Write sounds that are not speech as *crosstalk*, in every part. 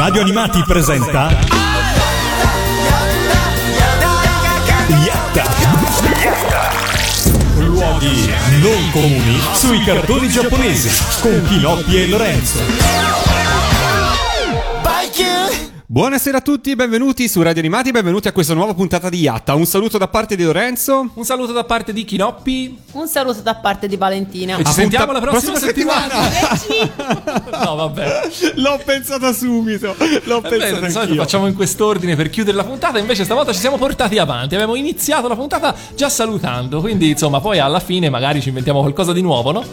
Radio Animati presenta Yatta Luoghi non comuni sui cartoni giapponesi con Pinocchio e Lorenzo Buonasera a tutti, benvenuti su Radio Animati, benvenuti a questa nuova puntata di Yatta. Un saluto da parte di Lorenzo. Un saluto da parte di Chinoppi. Un saluto da parte di Valentina. E ci sentiamo la prossima, prossima settimana. *laughs* no, vabbè. L'ho pensata subito, l'ho È vero, pensata di solito facciamo in quest'ordine per chiudere la puntata, invece stavolta ci siamo portati avanti. Abbiamo iniziato la puntata già salutando, quindi insomma, poi alla fine magari ci inventiamo qualcosa di nuovo, no?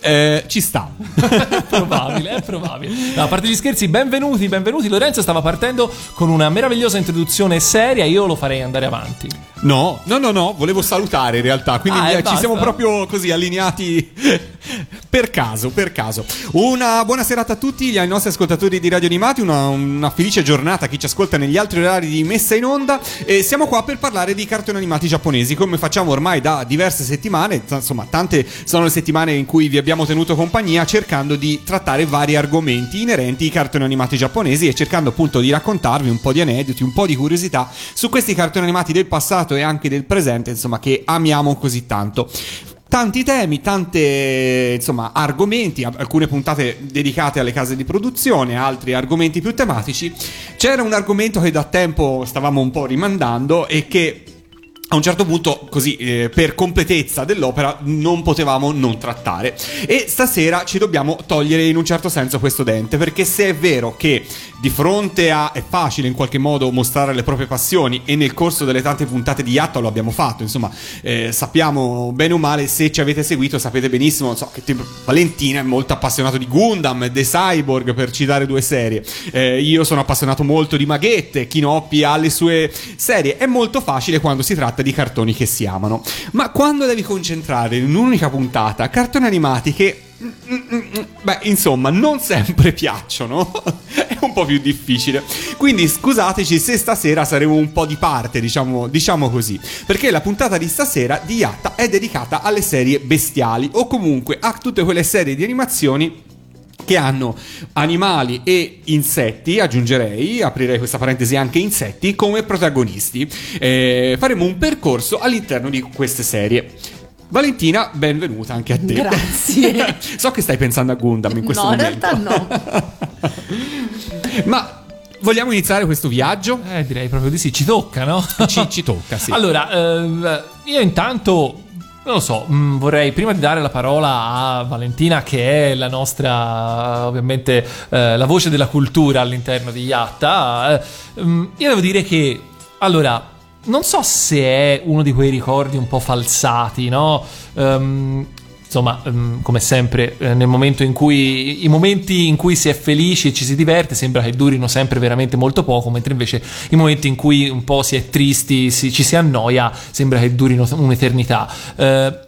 Eh, ci sta. è *laughs* probabile, è probabile. No, a parte gli scherzi, benvenuti, benvenuti. Lorenzo stava partendo con una meravigliosa introduzione seria, io lo farei andare avanti. No, no, no, no, volevo salutare in realtà, quindi Ah, eh, ci siamo proprio così allineati *laughs* per caso, per caso. Una buona serata a tutti ai nostri ascoltatori di Radio Animati, una, una felice giornata a chi ci ascolta negli altri orari di messa in onda e siamo qua per parlare di cartoni animati giapponesi, come facciamo ormai da diverse settimane, insomma, tante sono le settimane in cui vi abbiamo tenuto compagnia cercando di trattare vari argomenti inerenti ai cartoni animati giapponesi e cercando appunto di raccontarvi un po' di aneddoti, un po' di curiosità su questi cartoni animati del passato e anche del presente, insomma, che amiamo così tanto. Tanti temi, tante insomma argomenti, alcune puntate dedicate alle case di produzione, altri argomenti più tematici. C'era un argomento che da tempo stavamo un po' rimandando e che a un certo punto, così eh, per completezza dell'opera, non potevamo non trattare. E stasera ci dobbiamo togliere in un certo senso questo dente, perché se è vero che di fronte a è facile in qualche modo mostrare le proprie passioni, e nel corso delle tante puntate di Yatta lo abbiamo fatto, insomma, eh, sappiamo bene o male, se ci avete seguito, sapete benissimo, so, che tipo, Valentina è molto appassionato di Gundam, The Cyborg, per citare due serie. Eh, io sono appassionato molto di maghette, Kinoppi ha le sue serie. È molto facile quando si tratta di cartoni che si amano. Ma quando devi concentrare in un'unica puntata cartoni animati che. Beh, insomma, non sempre piacciono. *laughs* È un po' più difficile. Quindi scusateci se stasera saremo un po' di parte, diciamo, diciamo così. Perché la puntata di stasera di Yatta è dedicata alle serie bestiali o comunque a tutte quelle serie di animazioni che hanno animali e insetti, aggiungerei, aprirei questa parentesi anche insetti, come protagonisti. Eh, faremo un percorso all'interno di queste serie. Valentina, benvenuta anche a te. Grazie. *laughs* so che stai pensando a Gundam in questo no, in momento. realtà no. *laughs* Ma vogliamo iniziare questo viaggio? Eh, direi proprio di sì, ci tocca, no? Ci, ci tocca, sì. *laughs* Allora, ehm, io intanto. Non lo so, mh, vorrei prima di dare la parola a Valentina, che è la nostra, ovviamente, eh, la voce della cultura all'interno di Yatta. eh, mh, io devo dire che, allora, non so se è uno di quei ricordi un po' falsati, no? Ehm, insomma, ehm, come sempre, eh, nel momento in cui i momenti in cui si è felici e ci si diverte sembra che durino sempre veramente molto poco, mentre invece i momenti in cui un po' si è tristi, si- ci si annoia, sembra che durino un'eternità. Eh,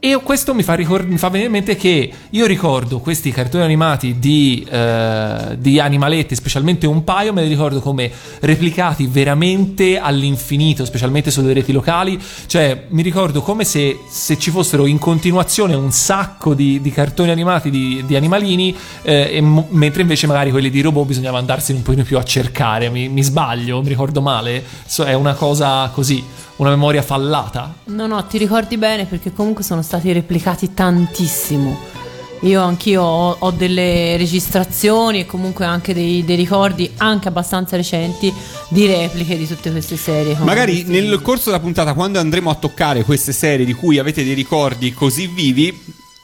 e questo mi fa, ricor- mi fa venire in mente che io ricordo questi cartoni animati di, eh, di animaletti, specialmente un paio, me li ricordo come replicati veramente all'infinito, specialmente sulle reti locali. Cioè, mi ricordo come se, se ci fossero in continuazione un sacco di, di cartoni animati di, di animalini, eh, mo- mentre invece magari quelli di robot bisognava andarsene un pochino più a cercare. Mi, mi sbaglio, mi ricordo male. So- è una cosa così, una memoria fallata. No, no, ti ricordi bene perché comunque sono stati replicati tantissimo. Io anch'io ho, ho delle registrazioni e comunque anche dei, dei ricordi anche abbastanza recenti di repliche di tutte queste serie. Magari questi- nel corso della puntata, quando andremo a toccare queste serie di cui avete dei ricordi così vivi,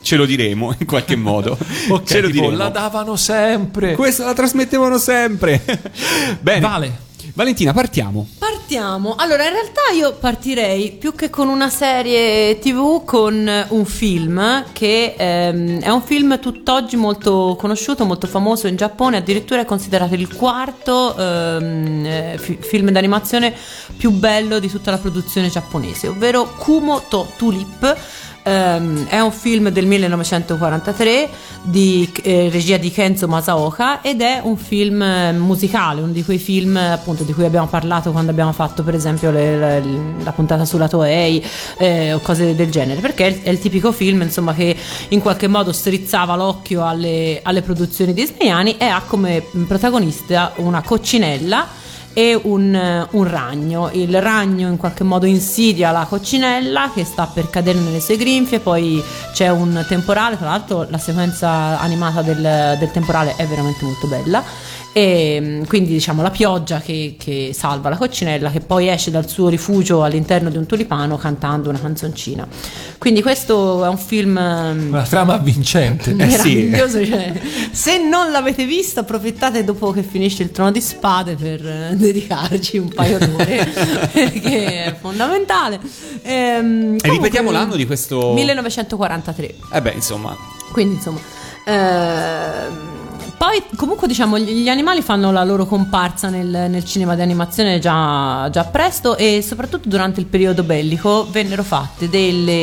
ce lo diremo in qualche modo. *laughs* Ok, ce lo tipo, diremo. la davano sempre. Questa la trasmettevano sempre. *laughs* Bene. Vale. Valentina, partiamo. Partiamo. Allora, in realtà io partirei più che con una serie TV con un film che ehm, è un film tutt'oggi molto conosciuto, molto famoso in Giappone, addirittura è considerato il quarto ehm, eh, fi- film d'animazione più bello di tutta la produzione giapponese, ovvero Kumo to Tulip. Ehm, è un film del 1943 di eh, regia di Kenzo Masaoka ed è un film eh, musicale, uno di quei film appunto di cui abbiamo parlato quando abbiamo fatto per esempio le, le, la puntata sulla Toei eh, o cose del genere, perché è il, è il, tipico film insomma che in qualche modo strizzava l'occhio alle, alle produzioni disneyani e ha come protagonista una coccinella e un, un, ragno. Il ragno in qualche modo insidia la coccinella che sta per cadere nelle sue grinfie, poi c'è un temporale, tra l'altro la sequenza animata del, del temporale è veramente molto bella e mm, quindi diciamo la pioggia che, che, salva la coccinella che poi esce dal suo rifugio all'interno di un tulipano cantando una canzoncina. Quindi questo è un film... Mm, una trama vincente. Meraviglioso. *laughs* Eh sì. cioè, se non l'avete visto approfittate dopo che finisce il trono di spade per eh, dedicarci un paio d'ore *laughs* perché è fondamentale. Ehm, e ripetiamo l'anno di questo... 1943. Eh beh insomma. Quindi insomma... Ehm, poi comunque diciamo gli animali fanno la loro comparsa nel, nel cinema di animazione già, già, presto e soprattutto durante il periodo bellico vennero fatti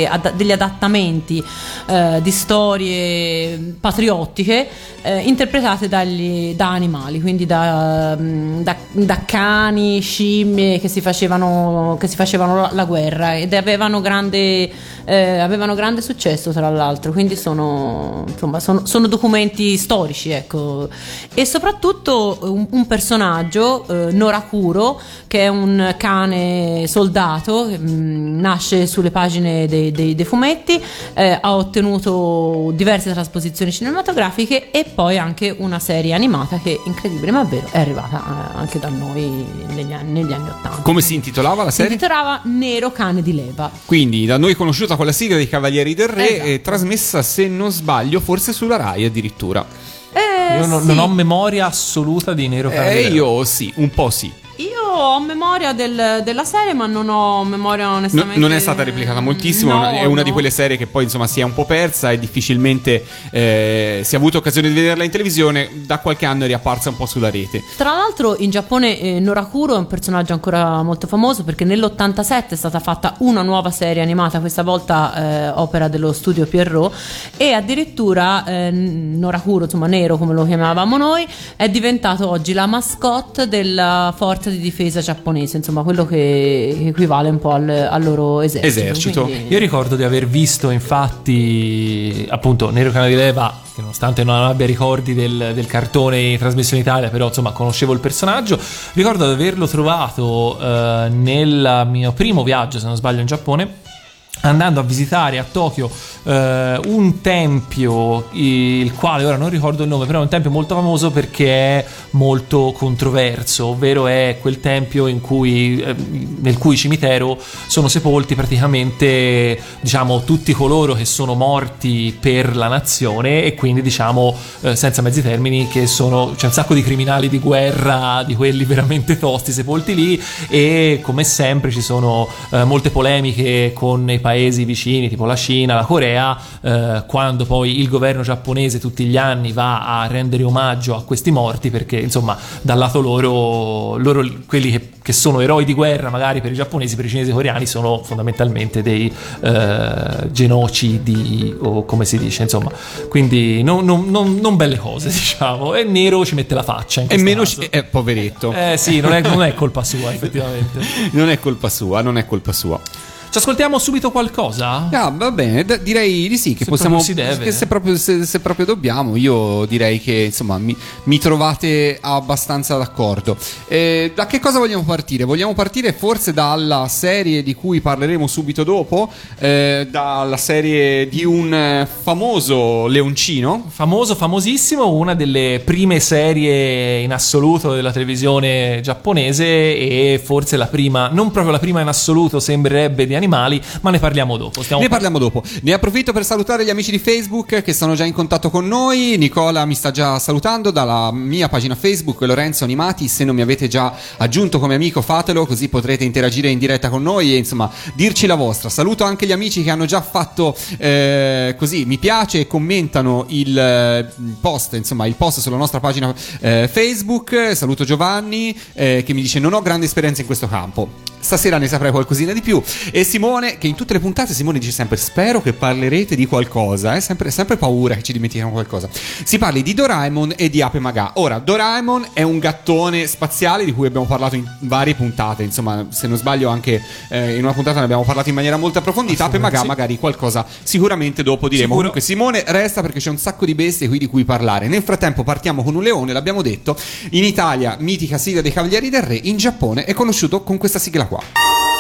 ad, degli adattamenti eh, di storie patriottiche eh, interpretate dagli, da animali, quindi da, mm, da, da, cani, scimmie che si facevano, che si facevano la guerra ed avevano grande, eh, avevano grande successo tra l'altro, quindi sono, insomma, sono, sono documenti storici. Ecco e soprattutto un, un personaggio, eh, Norakuro, che è un cane soldato, mh, mm, nasce sulle pagine dei, dei, dei fumetti, eh, ha ottenuto diverse trasposizioni cinematografiche e poi anche una serie animata che, incredibile ma vero, è arrivata eh, anche da noi negli anni, negli anni 80. Come si intitolava la serie? Si intitolava Nero cane di leva. Quindi da noi conosciuta con la sigla dei Cavalieri del Re, esatto. trasmessa se non sbaglio forse sulla RAI addirittura. Eh, Io non, sì. non, ho memoria assoluta di Nero Carabinieri. Eh, io sì, un po' sì. Io ho memoria del, della serie, ma non ho memoria onestamente. No, non è stata replicata moltissimo. No, è una no. di quelle serie che poi insomma si è un po' persa e difficilmente eh, si è avuto occasione di vederla in televisione. Da qualche anno è riapparsa un po' sulla rete. Tra l'altro, in Giappone eh, Norakuro è un personaggio ancora molto famoso perché nell'87 è stata fatta una nuova serie animata, questa volta eh, opera dello studio Pierrot. E addirittura eh, Norakuro, insomma, Nero come lo chiamavamo noi, è diventato oggi la mascotte della forza di difesa giapponese, insomma quello che equivale un po' al, al loro esercito. esercito. Quindi... Io ricordo di aver visto infatti appunto Nero Cane di Leva, che nonostante non abbia ricordi del, del, cartone in trasmissione Italia, però insomma conoscevo il personaggio, ricordo di averlo trovato eh, nel mio primo viaggio, se non sbaglio, in Giappone andando a visitare a Tokyo eh, un tempio il quale ora non ricordo il nome però è un tempio molto famoso perché è molto controverso ovvero è quel tempio in cui, eh, nel cui cimitero sono sepolti praticamente diciamo tutti coloro che sono morti per la nazione e quindi diciamo eh, senza mezzi termini che sono c'è un sacco di criminali di guerra di quelli veramente tosti sepolti lì e come sempre ci sono eh, molte polemiche con i paesi paesi vicini, tipo la Cina, la Corea, eh, quando poi il governo giapponese tutti gli anni va a rendere omaggio a questi morti, perché insomma dal lato loro, loro quelli che, che sono eroi di guerra magari per i giapponesi, per i cinesi e i coreani sono fondamentalmente dei eh, genocidi o come si dice, insomma, quindi non, non, non, non, belle cose *laughs* diciamo, e Nero ci mette la faccia. e meno, c- eh, poveretto. Eh sì, non è, non è colpa sua effettivamente. *laughs* non è colpa sua, non è colpa sua. Ci ascoltiamo subito qualcosa? Ah, va bene, d- direi di sì, che se possiamo... Si deve. Che se, proprio, se, se, proprio, dobbiamo, io direi che insomma mi, mi trovate abbastanza d'accordo. Eh, da che cosa vogliamo partire? Vogliamo partire forse dalla serie di cui parleremo subito dopo, eh, dalla serie di un famoso leoncino. Famoso, famosissimo, una delle prime serie in assoluto della televisione giapponese e forse la prima, non proprio la prima in assoluto, sembrerebbe di animali, ma ne parliamo dopo. Stiamo ne parliamo dopo. Ne approfitto per salutare gli amici di Facebook che sono già in contatto con noi. Nicola mi sta già salutando dalla mia pagina Facebook, Lorenzo Animati. Se non mi avete già aggiunto come amico, fatelo così potrete interagire in diretta con noi e insomma dirci la vostra. Saluto anche gli amici che hanno già fatto eh, così mi piace e commentano il eh, post, insomma, il post sulla nostra pagina eh, Facebook. Saluto Giovanni eh, che mi dice: Non ho grande esperienza in questo campo. Stasera ne saprai qualcosina di più. E Simone, che in tutte le puntate Simone dice sempre spero che parlerete di qualcosa, è sempre, sempre paura che ci dimentichiamo qualcosa. Si parli di Doraemon e di Ape Maga. Ora, Doraemon è un gattone spaziale di cui abbiamo parlato in varie puntate, insomma, se non sbaglio anche eh, in una puntata ne abbiamo parlato in maniera molto approfondita. Ape Maga sì. magari qualcosa sicuramente dopo diremo. Sicuro. Comunque Simone resta perché c'è un sacco di bestie qui di cui parlare. Nel frattempo partiamo con un leone, l'abbiamo detto. In Italia, mitica sigla dei Cavalieri del Re, in Giappone è conosciuto con questa sigla qua.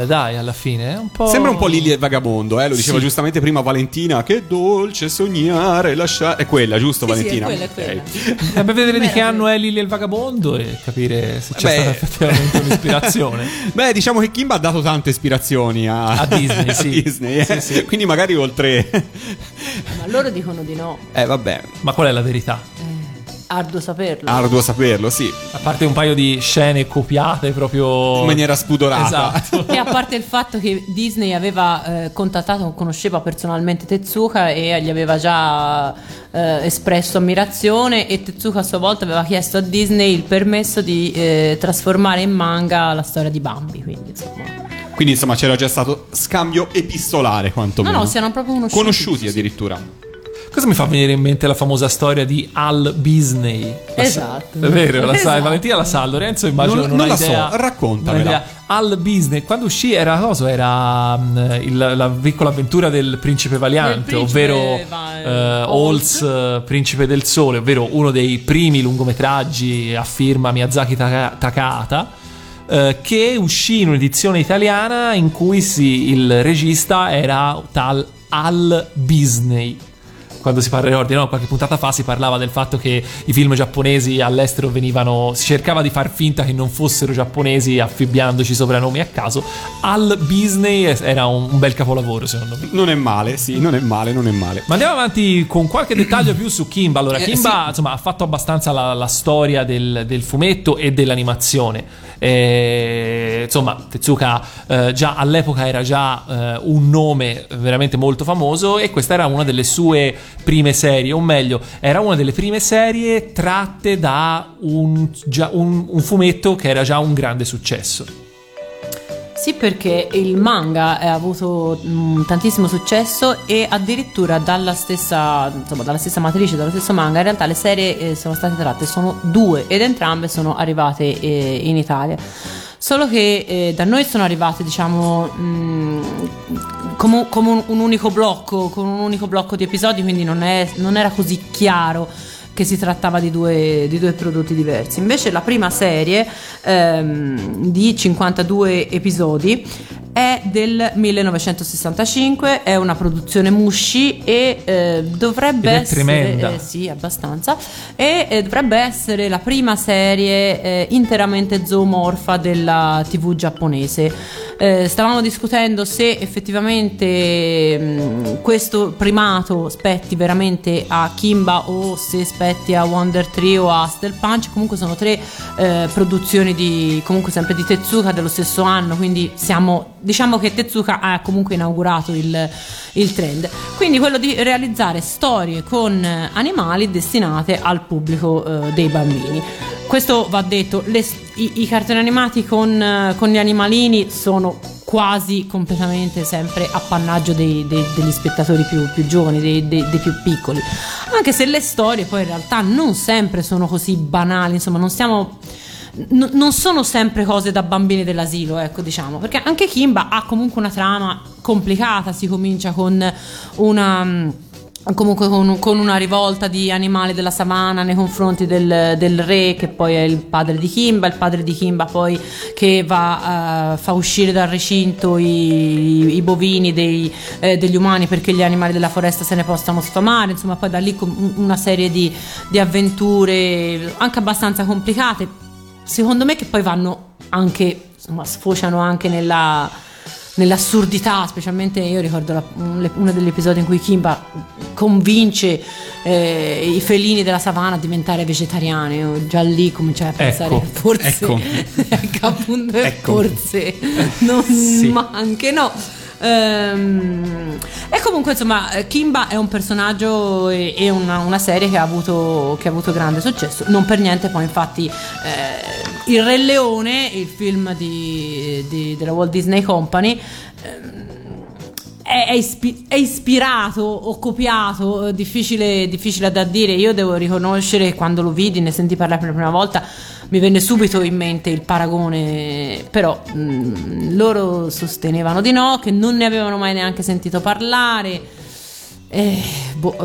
Male, dai, alla fine. Un po'... Sembra un po' Lily e il vagabondo, eh? lo diceva Sì. giustamente prima Valentina. Che dolce sognare, lasciare. È quella, giusto, Sì, sì, è Valentina? quella, è quella. *laughs* Ok. Dobbiamo vedere di che anno è Lily e il vagabondo e capire se c'è Beh. stata effettivamente un'ispirazione. *laughs* Beh, diciamo che Kimba ha dato tante ispirazioni a, A Disney, *laughs* a sì. Disney, eh. Sì, sì. Quindi magari oltre. Ma loro dicono di no. eh, vabbè, Ma qual è la verità? Arduo saperlo. arduo saperlo, sì. A parte un paio di scene copiate proprio In maniera spudorata. Esatto. E a parte il fatto che Disney aveva eh, contattato, conosceva personalmente Tezuka e gli aveva già eh, espresso ammirazione e Tezuka a sua volta aveva chiesto a Disney il permesso di eh, trasformare in manga la storia di Bambi, quindi insomma... Quindi insomma c'era già stato scambio epistolare, No, quantomeno. no, si erano proprio conosciuti. Conosciuti addirittura. Cosa mi fa venire in mente la famosa storia di Al Bisney? La sa- Esatto. È vero, la sai, Esatto. Valentina la sa, Lorenzo immagino Non- non, non la so, idea. raccontamela. ha idea. Al Bisney, quando uscì era cosa? Era mm, il- la piccola avventura del principe valiante, Del principe ovvero Va- eh, Halls. Halls, eh, principe del sole, ovvero uno dei primi lungometraggi a firma Miyazaki Taka- Takahata. eh, che uscì in un'edizione italiana in cui si- il regista era tal Al Bisney quando si parla, ricordi, no? qualche puntata fa si parlava del fatto che i film giapponesi all'estero venivano. Si cercava di far finta che non fossero giapponesi, affibbiandoci soprannomi a caso. Al Disney era un, un bel capolavoro, secondo me. Non è male, sì, non è male, non è male. Ma andiamo avanti con qualche dettaglio più su Kimba. Allora, Eh, Kimba sì. insomma, ha fatto abbastanza la, la storia del, del fumetto e dell'animazione. Eh, insomma, Tezuka eh, già all'epoca era già eh, un nome veramente molto famoso e questa era una delle sue prime serie, o meglio, era una delle prime serie tratte da un, un- un fumetto che era già un grande successo. Sì, perché il manga ha avuto mh, tantissimo successo e addirittura dalla stessa, insomma, dalla stessa matrice, dallo stesso manga, in realtà le serie eh, sono state tratte, sono due ed entrambe sono arrivate eh, in Italia. Solo che eh, da noi sono arrivate, diciamo, mh, come, come un, un unico blocco, con un unico blocco di episodi, quindi non, è- non era così chiaro che si trattava di due, di due prodotti diversi. Invece la prima serie ehm, di 52 episodi è del 1965, è una produzione Mushi e eh, dovrebbe essere eh, sì, abbastanza e eh, dovrebbe essere la prima serie eh, interamente zoomorfa della TV giapponese. Eh, stavamo discutendo se effettivamente mh, questo primato spetti veramente a Kimba o se spetti a Wonder Tree o a Hustle Punch. Comunque sono tre eh, produzioni di comunque sempre di Tezuka dello stesso anno, quindi siamo diciamo che Tezuka ha comunque inaugurato il, il trend. Quindi quello di realizzare storie con eh, animali destinate al pubblico eh, dei bambini. Questo va detto, le- i, i cartoni animati con, eh, con gli animalini sono quasi completamente sempre appannaggio dei- dei- degli spettatori più, più giovani, dei, dei- più piccoli. Anche se le storie poi in realtà non sempre sono così banali, insomma non stiamo... n- non sono sempre cose da bambini dell'asilo, ecco diciamo, perché anche Kimba ha comunque una trama complicata, si comincia con una... Comunque con, con una rivolta di animali della savana nei confronti del, del re che poi è il padre di Kimba, il padre di Kimba poi che va, eh, fa uscire dal recinto i, i bovini dei- eh, degli umani perché gli animali della foresta se ne possano sfamare, insomma poi da lì una serie di, di avventure anche abbastanza complicate, secondo me che poi vanno anche, insomma sfociano anche nella nell'assurdità, specialmente io ricordo la- uno degli episodi in cui Kimba convince eh, i felini della savana a diventare vegetariani. Io già lì cominciai a pensare Ecco, forse ecco. *laughs* ecco, appunto, Ecco. forse *laughs* non Sì. ma anche no. Ehm, e comunque insomma eh, Kimba è un personaggio e, e una, una serie che ha, avuto, che ha avuto grande successo non per niente poi infatti eh, il Re Leone il film di- di- della Walt Disney Company ehm, è, è ispi- è ispirato o copiato, eh, difficile, difficile da dire. Io devo riconoscere quando lo vidi, ne sentì parlare per la prima volta, mi venne subito in mente il paragone, però mh, loro sostenevano di no, che non ne avevano mai neanche sentito parlare. Eh, boh,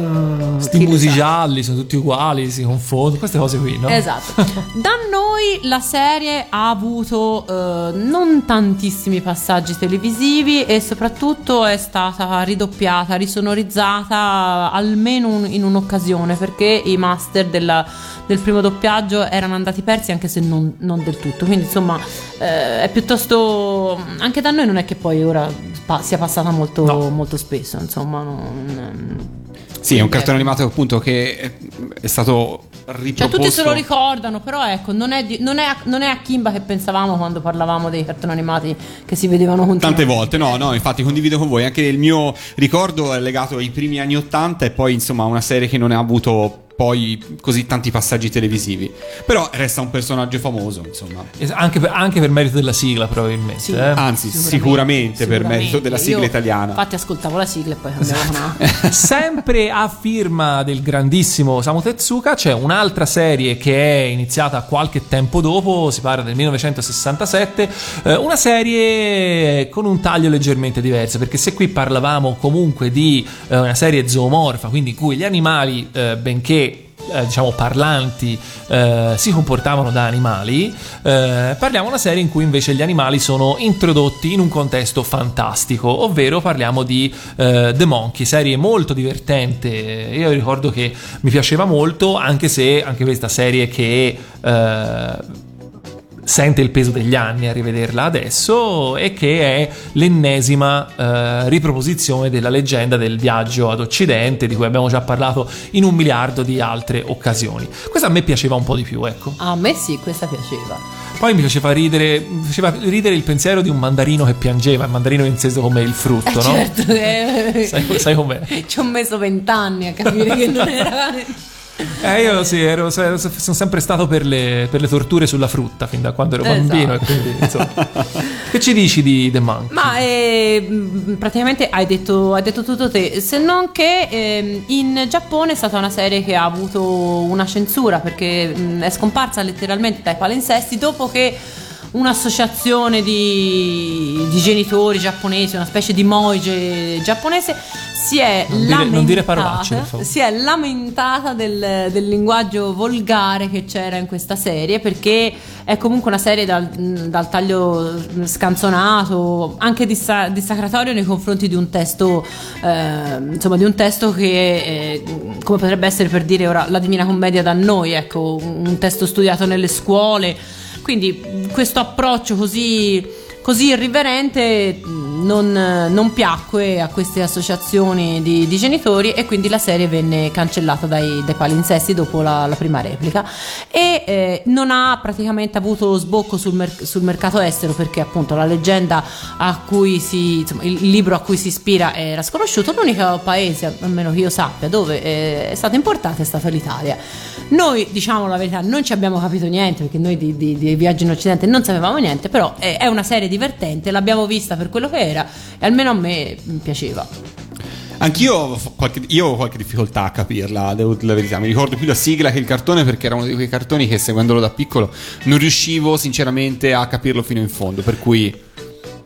eh, Sti musi gialli sono tutti uguali, si confondono, queste cose qui, no? Esatto. *laughs* Da noi la serie ha avuto eh, non tantissimi passaggi televisivi e soprattutto è stata ridoppiata, risonorizzata almeno un- in un'occasione perché i master della- del primo doppiaggio erano andati persi anche se non, non del tutto. Quindi insomma eh, è piuttosto... anche da noi non è che poi ora pa- sia passata molto, No. molto spesso, insomma... non- Sì, è un cartone animato appunto che è- stato Cioè, riproposto. tutti se lo ricordano, però ecco, non è, di- non, è a, non è a Kimba che pensavamo quando parlavamo dei cartoni animati che si vedevano con Tante volte, no, no, infatti condivido con voi. Anche il mio ricordo è legato ai primi anni Ottanta e poi insomma una serie che non ha avuto poi così tanti passaggi televisivi. Però resta un personaggio famoso, insomma. Anche per, anche per merito della sigla, probabilmente. Sì. eh. Anzi, sicuramente, per merito della sigla Io, italiana. Infatti ascoltavo la sigla e poi cambiavo Esatto. una... *laughs* Sempre a firma del grandissimo Samu Tezuka c'è un'altra serie che è iniziata qualche tempo dopo, si parla del 1967, eh, una serie con un taglio leggermente diverso, perché se qui parlavamo comunque di eh, una serie zoomorfa, quindi in cui gli animali, eh, benché eh, diciamo parlanti eh, si comportavano da animali. Eh, parliamo di una serie in cui invece gli animali sono introdotti in un contesto fantastico ovvero parliamo di eh, The Monkey serie molto divertente. Io ricordo che mi piaceva molto anche se anche questa serie che eh, sente il peso degli anni a rivederla adesso e che è l'ennesima eh, riproposizione della leggenda del viaggio ad Occidente di cui abbiamo già parlato in un miliardo di altre occasioni. Questa a me piaceva un po' di più, ecco. A me sì, questa piaceva. Poi mi faceva ridere, mi faceva ridere il pensiero di un mandarino che piangeva, il mandarino inteso come il frutto, Eh, no? certo, eh, *laughs* Sai, sai com'è? ci ho messo vent'anni a capire che non era... Eh, io sì, ero, sono sempre stato per le, per le torture sulla frutta fin da quando ero Esatto. bambino. E quindi, insomma. che ci dici di The Monkey? Ma eh, praticamente hai detto, hai detto tutto te, se non che ehm, in Giappone è stata una serie che ha avuto una censura perché mh, è scomparsa letteralmente dai palinsesti dopo che un'associazione di, di genitori giapponesi, una specie di moige giapponese, si è dire- dire parolacce, si è lamentata del, del linguaggio volgare che c'era in questa serie perché è comunque una serie dal, dal taglio scanzonato, anche dissa- dissacratorio nei confronti di un testo, eh, insomma, di un testo che eh, come potrebbe essere per dire ora la Divina Commedia da noi, ecco, un testo studiato nelle scuole. Quindi questo approccio così, così irriverente non, non piacque a queste associazioni di, di genitori e quindi la serie venne cancellata dai, dai palinsesti dopo la, la prima replica. E eh, non ha praticamente avuto sbocco sul, mer- sul mercato estero perché appunto la leggenda a cui si insomma, il libro a cui si ispira era sconosciuto. L'unico paese almeno che io sappia dove eh, è stata importata è stata l'Italia. Noi diciamo la verità non ci abbiamo capito niente perché noi di, di, di viaggi in occidente non sapevamo niente però è, è una serie divertente l'abbiamo vista per quello che era e almeno a me piaceva Anch'io ho qualche, io ho qualche difficoltà a capirla, devo dire la verità. Mi ricordo più la sigla che il cartone perché era uno di quei cartoni che seguendolo da piccolo non riuscivo sinceramente a capirlo fino in fondo, per cui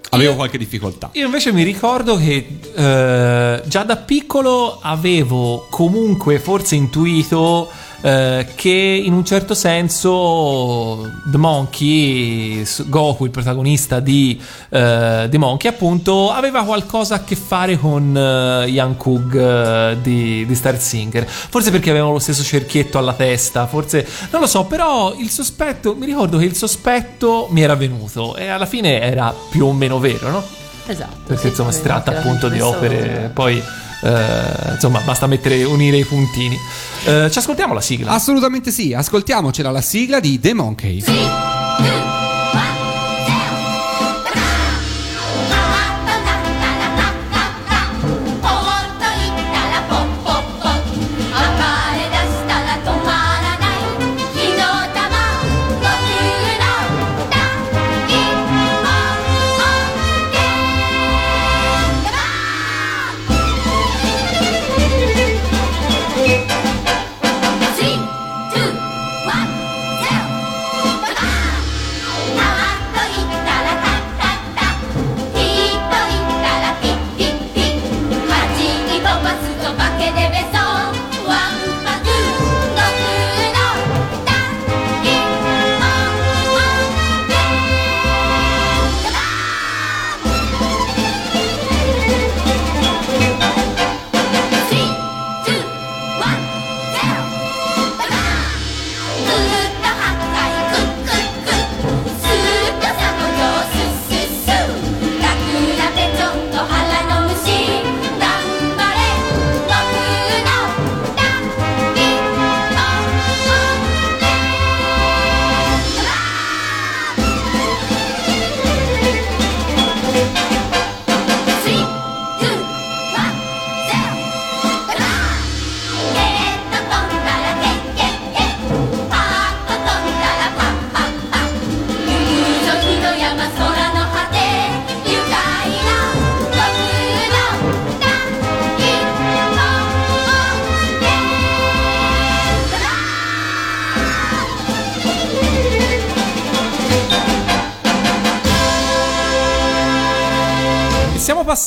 avevo qualche difficoltà. Io invece mi ricordo che eh, già da piccolo avevo comunque forse intuito eh, che in un certo senso The Monkey, Goku, il protagonista di eh, The Monkey, appunto, aveva qualcosa a che fare con eh, Young Kug eh, di, di Star Singer. Forse perché avevano lo stesso cerchietto alla testa, forse non lo so, però il sospetto, mi ricordo che il sospetto mi era venuto e alla fine era più o meno vero, no? esatto perché sì, insomma si tratta appunto di opere poi eh, insomma basta mettere unire i puntini. Eh, ci ascoltiamo la sigla? Assolutamente sì, ascoltiamocela la sigla di The Monkey. siamo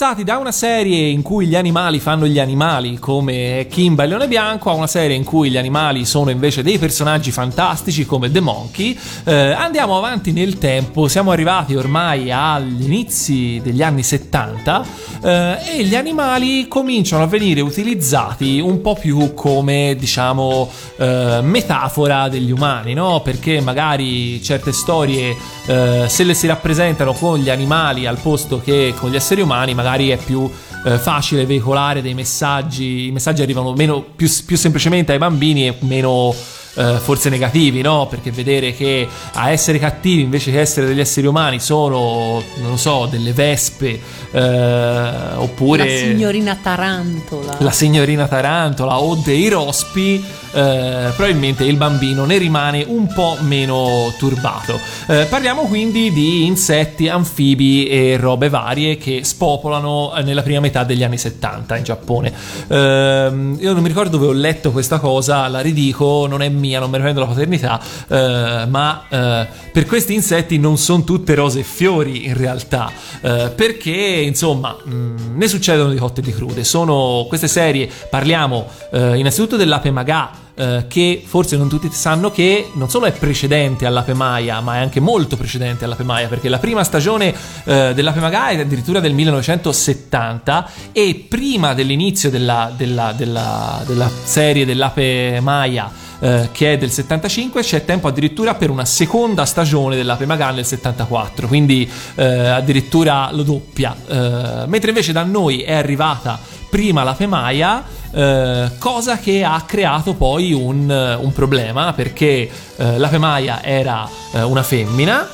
passati da una serie in cui gli animali fanno gli animali come Kimba e Leone Bianco a una serie in cui gli animali sono invece dei personaggi fantastici come The Monkey Eh, andiamo avanti nel tempo siamo arrivati ormai agli inizi degli anni 70 eh, e gli animali cominciano a venire utilizzati un po' più come diciamo eh, metafora degli umani no? perché magari certe storie eh, se le si rappresentano con gli animali al posto che con gli esseri umani magari è più eh, facile veicolare dei messaggi i messaggi arrivano meno, più, più semplicemente ai bambini e meno eh, forse negativi, no? Perché vedere che a essere cattivi invece che essere degli esseri umani sono, non lo so, delle vespe eh, oppure la signorina Tarantola la signorina Tarantola o dei rospi, eh, probabilmente il bambino ne rimane un po' meno turbato. Eh, parliamo quindi di insetti, anfibi e robe varie che spopolano eh, nella prima metà degli anni 70 in Giappone. Ehm, io non mi ricordo dove ho letto questa cosa, la ridico, non è mia, non me ne prendo la paternità, eh, ma eh, per questi insetti non sono tutte rose e fiori in realtà, eh, perché insomma mh, ne succedono di cotte e di crude. Sono queste serie, parliamo eh, innanzitutto dell'ape magà, eh, che forse non tutti sanno che non solo è precedente all'Ape Maia, ma è anche molto precedente all'Ape Maia, perché la prima stagione eh, dell'Ape Maga è addirittura del 1970 e prima dell'inizio della, della, della, della serie dell'Ape Maia eh, che è del 75, c'è tempo addirittura per una seconda stagione dell'Ape Maga nel 74, quindi eh, addirittura lo doppia. Eh, mentre invece da noi è arrivata prima l'Ape Maia, eh, cosa che ha creato poi un, un problema perché eh, l'Ape Maia era eh, una femmina.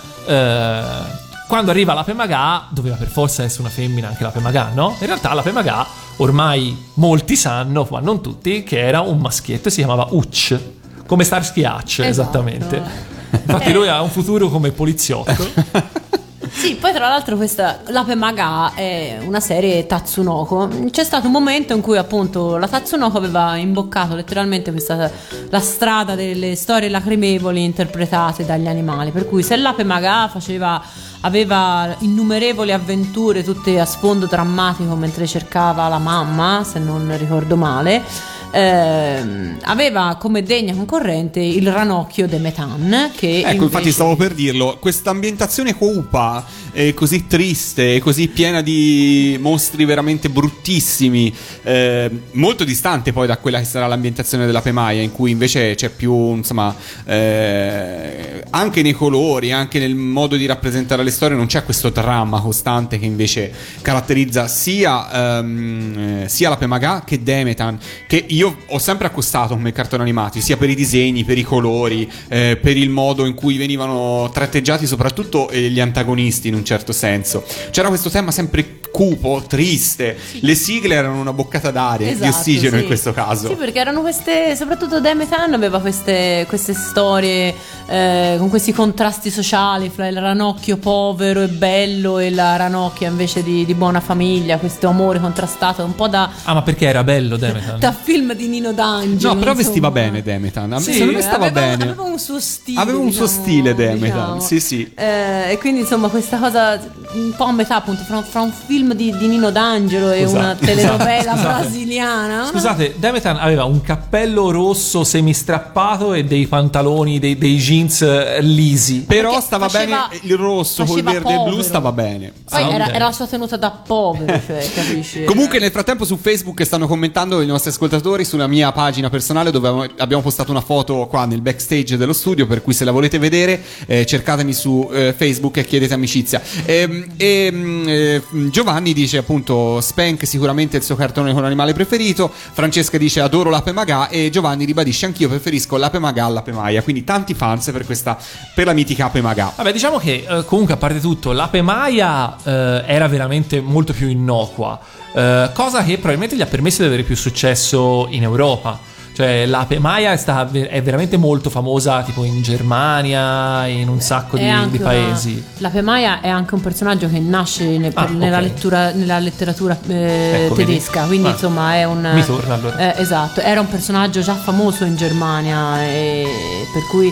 quando arriva l'Ape Maga doveva per forza essere una femmina anche l'Ape Maga, no? In realtà l'Ape Maga ormai molti sanno, ma non tutti, che era un maschietto e si chiamava Uch, come Starsky Hutch, Esatto. esattamente. Infatti lui ha un futuro come poliziotto. *laughs* Sì, poi tra l'altro questa L'Ape Maga è una serie Tatsunoko. C'è stato un momento in cui appunto la Tatsunoko aveva imboccato letteralmente questa, la strada delle storie lacrimevoli interpretate dagli animali. Per cui se l'Ape Maga faceva, aveva innumerevoli avventure tutte a sfondo drammatico mentre cercava la mamma, se non ricordo male. ehm, aveva come degna concorrente il ranocchio de Metan che Ecco, infatti invece- stavo per dirlo, questa ambientazione cupa, eh, così triste, e così piena di mostri veramente bruttissimi, eh, molto distante poi da quella che sarà l'ambientazione della Pemaia, in cui invece c'è più, insomma, eh, anche nei colori, anche nel modo di rappresentare le storie, non c'è questo dramma costante che invece caratterizza sia, eh, sia la Pemaga che Demetan, che io ho sempre accostato come cartoni animati, sia per i disegni, per i colori, eh, per il modo in cui venivano tratteggiati soprattutto eh, gli antagonisti in un certo senso. C'era questo tema sempre cupo, triste, le sigle erano una boccata d'aria, di Esatto, ossigeno sì. in questo caso. Sì, perché erano queste, soprattutto Demetan aveva queste, queste storie eh, con questi contrasti sociali fra il ranocchio povero e bello e la ranocchia invece di, di buona famiglia, questo amore contrastato, un po' da, Ah, ma perché era bello Demetan? *laughs* da film di Nino D'Angelo. No, però insomma. vestiva bene Demetan. A me- Sì, secondo me stava aveva, bene. Aveva un suo stile. Aveva un suo diciamo, stile Demetan, diciamo. sì, sì. Eh, e quindi insomma questa cosa un po' a metà appunto fra, fra un film di, di Nino D'Angelo e Scusa- una telenovela scusate. brasiliana. una- Scusate, Demetan aveva un cappello rosso semistrappato e dei pantaloni, dei, dei jeans eh, lisi. Però Perché stava faceva- bene il rosso col verde e il blu povero. stava bene. Poi era, ok. era la sua tenuta da povero, *laughs* cioè, capisci? Comunque nel frattempo su Facebook stanno commentando i nostri ascoltatori sulla mia pagina personale dove abbiamo- postato una foto qua nel backstage dello studio per cui se la volete vedere eh, cercatemi su eh, Facebook e chiedete amicizia. Ehm, e, mm, eh, Giovanni dice appunto Spank sicuramente il suo cartone con animale preferito, Francesca dice adoro l'ape magà e Giovanni ribadisce anch'io preferisco l'ape magà all'ape maia, quindi tanti fans per questa per la mitica ape magà. Vabbè, diciamo che eh, comunque a parte tutto, l'ape Maia eh, era veramente molto più innocua, eh, cosa che probabilmente gli ha permesso di avere più successo in Europa. Cioè, l'ape Maia è, stata, è veramente molto famosa tipo in Germania, in un sacco di, di una- paesi. La Pemaia è anche un personaggio che nasce ne- per- Ah, nella, lettura- nella letteratura eh, Ecco, tedesca, quindi Ah. insomma è un... Mi torna, allora. eh, esatto, era un personaggio già famoso in Germania e per cui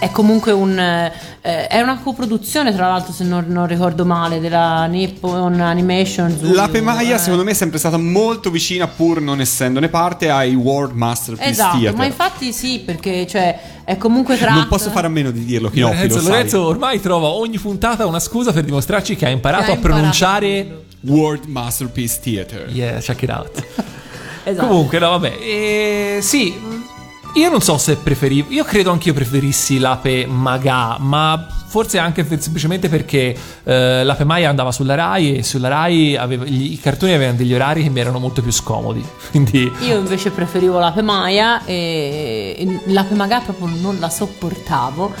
è comunque un... eh, è una coproduzione tra l'altro se non, non ricordo male della Nippon Animation. Zulu, L'ape maia eh. secondo me è sempre stata molto vicina pur non essendone parte ai World Masterpiece Esatto, Theater. ma infatti sì, perché cioè, è comunque tratto... Non posso fare a meno di dirlo, Chinoppi, lo Lorenzo, sai. Lorenzo ormai trova ogni puntata una scusa per dimostrarci che ha imparato Che ha a pronunciare... imparato World Masterpiece Theater. Yeah, check it out. *laughs* Esatto. Comunque, no, vabbè. eh, sì, io non so se preferivo. Io credo anch'io preferissi l'ape Maga, ma forse anche semplicemente perché eh, l'ape Maia andava sulla Rai e sulla Rai aveva- gli- i cartoni avevano degli orari che mi erano molto più scomodi. *laughs* Quindi. Io invece preferivo l'ape Maia e e l'ape Maga proprio non la sopportavo.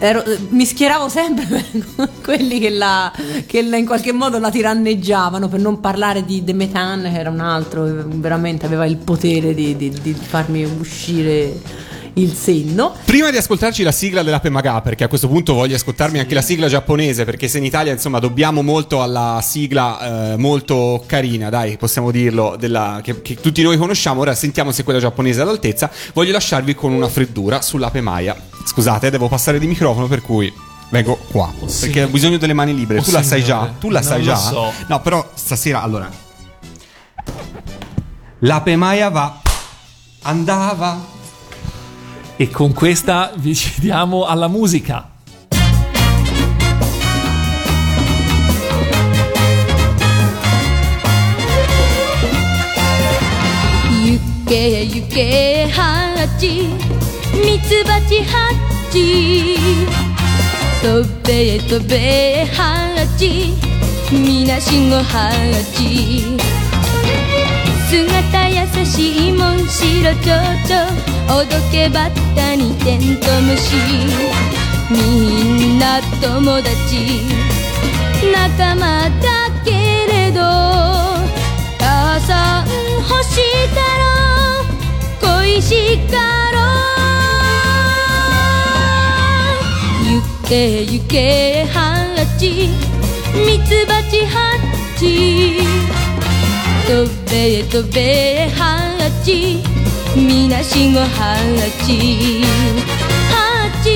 Ero- mi schieravo sempre *laughs* per quelli che, la, che la- in qualche modo la tiranneggiavano, per non parlare di The Metan, che era un altro, veramente aveva il potere di, di- di farmi uscire il senno. Prima di ascoltarci la sigla dell'Ape Maga, perché a questo punto voglio ascoltarmi anche la sigla giapponese, perché se in Italia insomma dobbiamo molto alla sigla eh, molto carina, dai, possiamo dirlo, della, che, che tutti noi conosciamo, ora sentiamo se quella giapponese è all'altezza, voglio lasciarvi con una freddura sull'Ape Maya. Scusate, devo passare di microfono per cui... Vengo qua perché ho bisogno delle mani libere. Oh, tu la sai già? Tu la Non sai lo già? so. No, però stasera allora. L'ape Maya va. Andava. E con questa vi cediamo alla musica. 行け行けハチミツバチハチ飛べ飛べハチみなしごハチ姿 優しいモンシロチョウチョおどけバッタにテントウムシみんな友達。仲間だけれど。母さん欲したろ恋しかろう行け行けハンラチ。ミツバチハッチ。とべえとべえはちみなしごはち。はち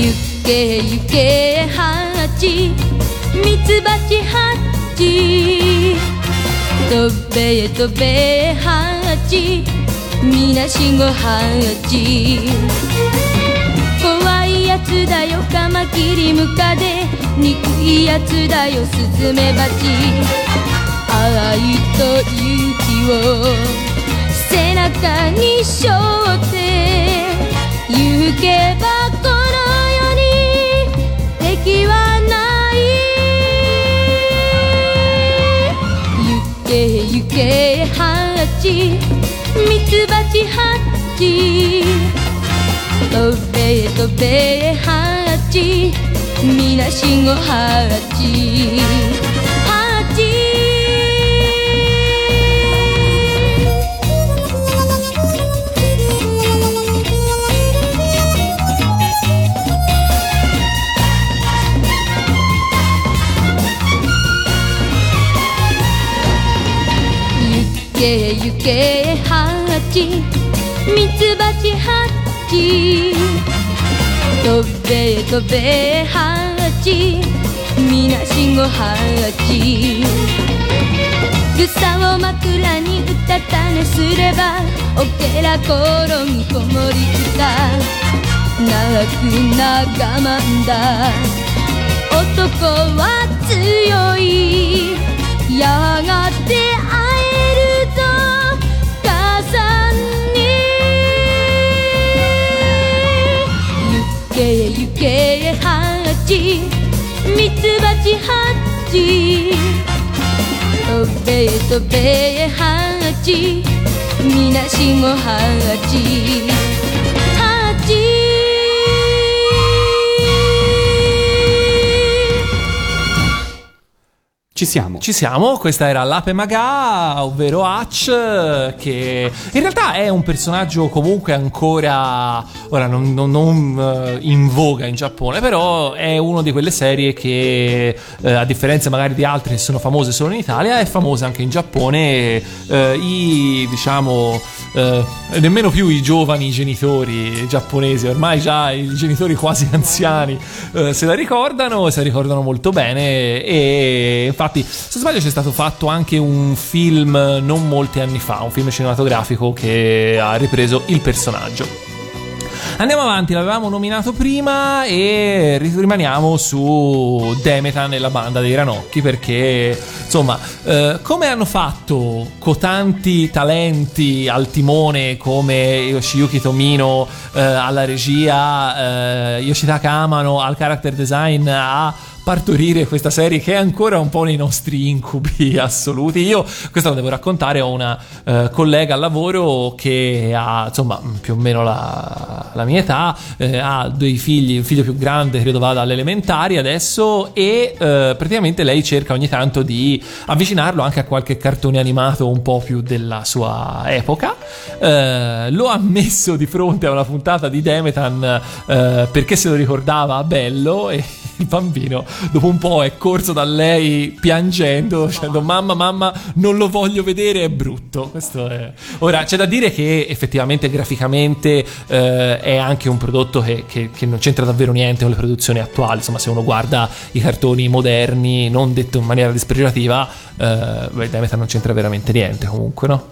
ゆけゆけはんあちみつばちはち。とべえとべえはちみなしごハチ怖いやつだよ。カマキリムカデ。憎いやつだよ。スズメバチ。愛と勇気を。背中に背負って。行けばこの世に。敵はない。行け行けハチ。ミツバチハチ。飛べ飛べハチ。みなしごハチ。ハチ。行け行けチミツバチハチ飛べ飛べハチみなしごハチ草を枕にうたた寝すればおけら転ぎこもり歌長くな我慢だ。男は強い。やが行け行けハチミツバチハチ飛べ飛べハチみなしごハチ Ci siamo. Ci siamo, questa era l'Ape Maga, ovvero Hutch, che in realtà è un personaggio comunque ancora, ora non, non- non, eh, in voga in Giappone, però è una di quelle serie che, eh, a differenza magari di altre che sono famose solo in Italia, è famosa anche in Giappone. Eh, I, diciamo, eh, nemmeno più i giovani genitori giapponesi, ormai già i genitori quasi anziani eh, se la ricordano se la ricordano molto bene e infatti se non sbaglio c'è stato fatto anche un film non molti anni fa, un film cinematografico che ha ripreso il personaggio. Andiamo avanti, l'avevamo nominato prima e ri- rimaniamo su Demetan e la banda dei Ranocchi perché, insomma, eh, come hanno fatto cotanti talenti al timone come Yoshiyuki Tomino eh, alla regia, eh, Yoshitaka Amano al character design a partorire questa serie che è ancora un po' nei nostri incubi *laughs* assoluti. Io questa la devo raccontare, ho una eh, collega al lavoro che ha insomma più o meno la, la mia età, eh, ha due figli, un figlio più grande credo vada alle elementari adesso e eh, praticamente lei cerca ogni tanto di avvicinarlo anche a qualche cartone animato un po' più della sua epoca. Eh, lo ha messo di fronte a una puntata di Demetan eh, perché se lo ricordava bello e il bambino dopo un po' è corso da lei piangendo dicendo mamma mamma non lo voglio vedere è brutto. Questo è. Ora c'è da dire che effettivamente graficamente eh, è anche un prodotto che, che- che non c'entra davvero niente con le produzioni attuali. Insomma se uno guarda i cartoni moderni non detto in maniera dispregiativa eh, beh, Demeter non c'entra veramente niente comunque no?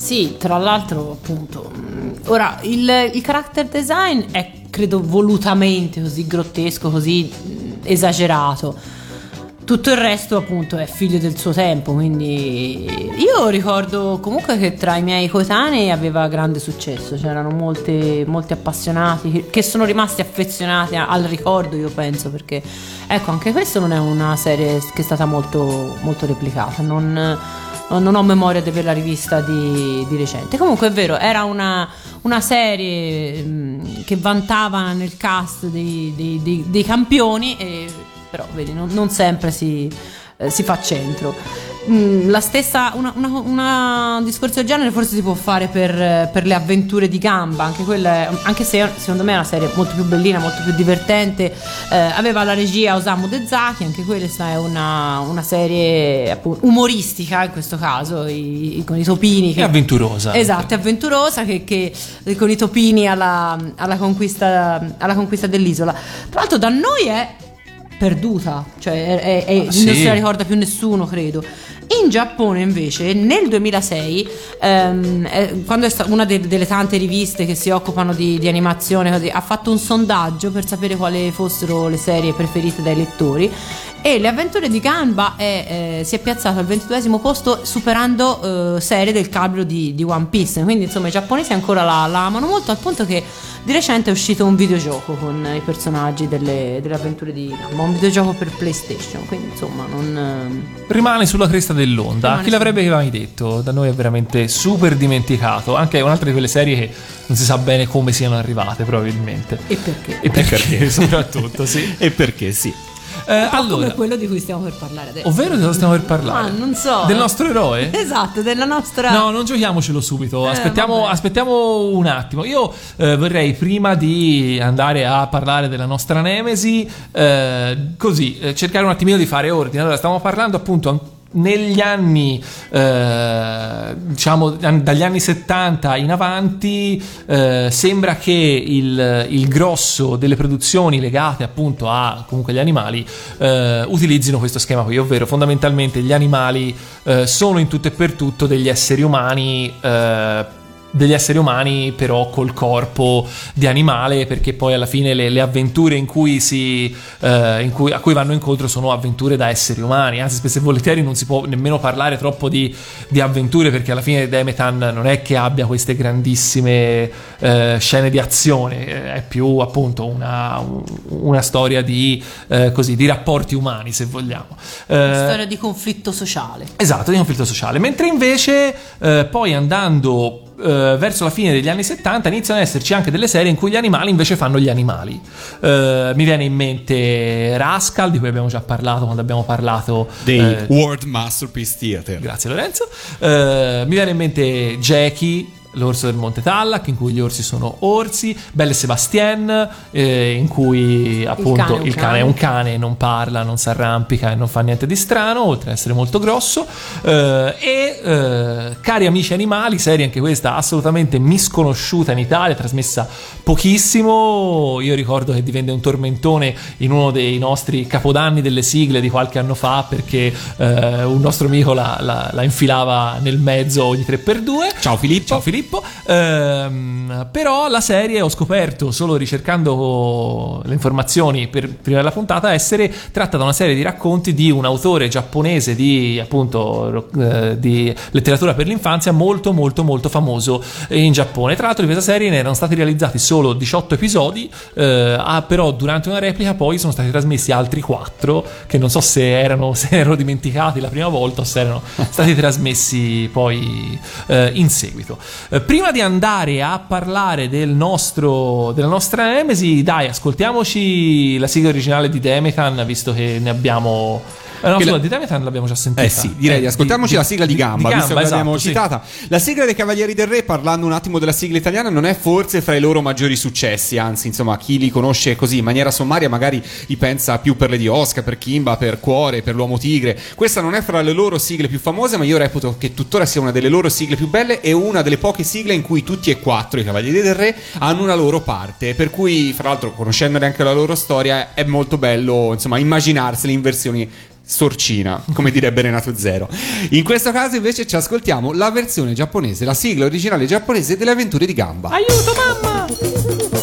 Sì, tra l'altro, appunto. mh, Ora, il, il character design è credo volutamente così grottesco, così mh, esagerato. Tutto il resto, appunto, è figlio del suo tempo. Quindi io ricordo comunque che tra i miei coetanei aveva grande successo. C'erano molte, molti appassionati che, sono rimasti affezionati al ricordo, io penso, perché ecco, anche questa non è una serie che è stata molto, molto replicata. Non non ho memoria di averla rivista di, di recente. Comunque è vero, era una, una serie mh, che vantava nel cast dei, dei- dei- dei campioni, e, però vedi, non, non sempre si, eh, si fa centro. Mm, La stessa, una, una- una- un discorso del genere forse si può fare per, eh, per le avventure di gamba, anche, quella, anche se secondo me è una serie molto più bellina, molto più divertente. Eh, aveva la regia Osamu Dezaki, anche questa è una, una serie appunto, umoristica in questo caso, i- i- con i topini. È avventurosa. Esatto, è avventurosa che, che- con i topini alla, alla conquista, alla conquista dell'isola. Tra l'altro da noi è perduta, cioè è- è- Ah, sì. non se la ricorda più nessuno, credo. In Giappone invece nel 2006, ehm, eh, quando è sta- una de- delle tante riviste che si occupano di, di animazione, così, ha fatto un sondaggio per sapere quali fossero le serie preferite dai lettori e Le avventure di Ganba è, eh, si è piazzato al 22 posto superando eh, serie del calibro di, di One Piece. Quindi insomma i giapponesi ancora la, la amano molto al punto che di recente è uscito un videogioco con i personaggi delle, delle avventure di Ganba, un videogioco per PlayStation. Quindi insomma non... ehm, rimane sulla cresta dell'onda. Rimane Chi l'avrebbe mai detto? Da noi è veramente super dimenticato. Anche è un'altra di quelle serie che non si sa bene come siano arrivate, probabilmente. E perché? E perché, *laughs* soprattutto, sì. E perché sì. Eh, po' come allora, quello di cui stiamo per parlare adesso. ovvero di cosa stiamo per parlare? Ah, non so. Del nostro eroe? *laughs* Esatto, della nostra... No, non giochiamocelo subito. Eh, Aspettiamo, un attimo. Io eh, vorrei, prima di andare a parlare della nostra Nemesi, eh, così eh, cercare un attimino di fare ordine. Allora, stiamo parlando appunto negli anni, eh, diciamo dagli anni 70 in avanti, eh, sembra che il, il grosso delle produzioni legate appunto a comunque gli animali eh, utilizzino questo schema qui, ovvero fondamentalmente gli animali eh, sono in tutto e per tutto degli esseri umani. Degli esseri umani però col corpo di animale perché poi alla fine le, le avventure in cui si, eh, in cui- a cui vanno incontro sono avventure da esseri umani anzi spesso e volentieri non si può nemmeno parlare troppo di, di avventure perché alla fine Demetan non è che abbia queste grandissime eh, scene di azione eh, è più appunto una, un- una storia di, eh, così, di rapporti umani se vogliamo Una Eh, storia di conflitto sociale. Esatto, di conflitto sociale. Mentre invece, eh, poi andando eh, verso la fine degli anni 70, iniziano ad esserci anche delle serie in cui gli animali invece fanno gli animali. Eh, mi viene in mente Rascal, di cui abbiamo già parlato quando abbiamo parlato Dei eh, World Masterpiece Theater. Grazie Lorenzo. Eh, mi viene in mente Jackie. L'orso del Monte Tallac, in cui gli orsi sono orsi, Belle Sebastien, eh, in cui appunto cane è un il cane, cane. è un cane, non parla, non si arrampica e non fa niente di strano, oltre ad essere molto grosso. Eh, e eh, Cari amici animali, serie anche questa assolutamente misconosciuta in Italia, trasmessa pochissimo. Io ricordo che divenne un tormentone in uno dei nostri capodanni delle sigle di qualche anno fa perché eh, un nostro amico la, la- la infilava nel mezzo ogni 3x2. Ciao Filippo. Ciao Filippo. Filippo. Ehm, però la serie ho scoperto solo ricercando le informazioni per prima della puntata essere tratta da una serie di racconti di un autore giapponese di appunto eh, di letteratura per l'infanzia molto molto molto famoso in Giappone. Tra l'altro di questa serie ne erano stati realizzati solo 18 episodi, eh, però durante una replica poi sono stati trasmessi altri 4 che non so se erano, se *laughs* erano dimenticati la prima volta o se erano stati trasmessi poi eh, in seguito. Eh, prima di andare a parlare del nostro, della nostra Nemesi, dai, ascoltiamoci la sigla originale di Demekan, visto che ne abbiamo. Eh, no, Che scusa, la- di Demekan l'abbiamo già sentita. Eh sì, direi di ascoltiamoci la sigla di Gamba, di visto che Gamba, l'abbiamo esatto, sì. citata. La sigla dei Cavalieri del Re, parlando un attimo della sigla italiana, non è forse fra i loro maggiori successi, anzi, insomma, chi li conosce così in maniera sommaria magari li pensa più per le di Oscar, per Kimba, per Cuore, per l'Uomo Tigre. Questa non è fra le loro sigle più famose, ma io reputo che tuttora sia una delle loro sigle più belle e una delle poche sigle in cui tutti e quattro i Cavalieri del Re hanno una loro parte, per cui, fra l'altro, conoscendone anche la loro storia, è molto bello, insomma, immaginarseli in versioni sorcina, come direbbe Renato Zero. In questo caso invece ci ascoltiamo la versione giapponese, la sigla originale giapponese delle avventure di Gamba. Aiuto mamma!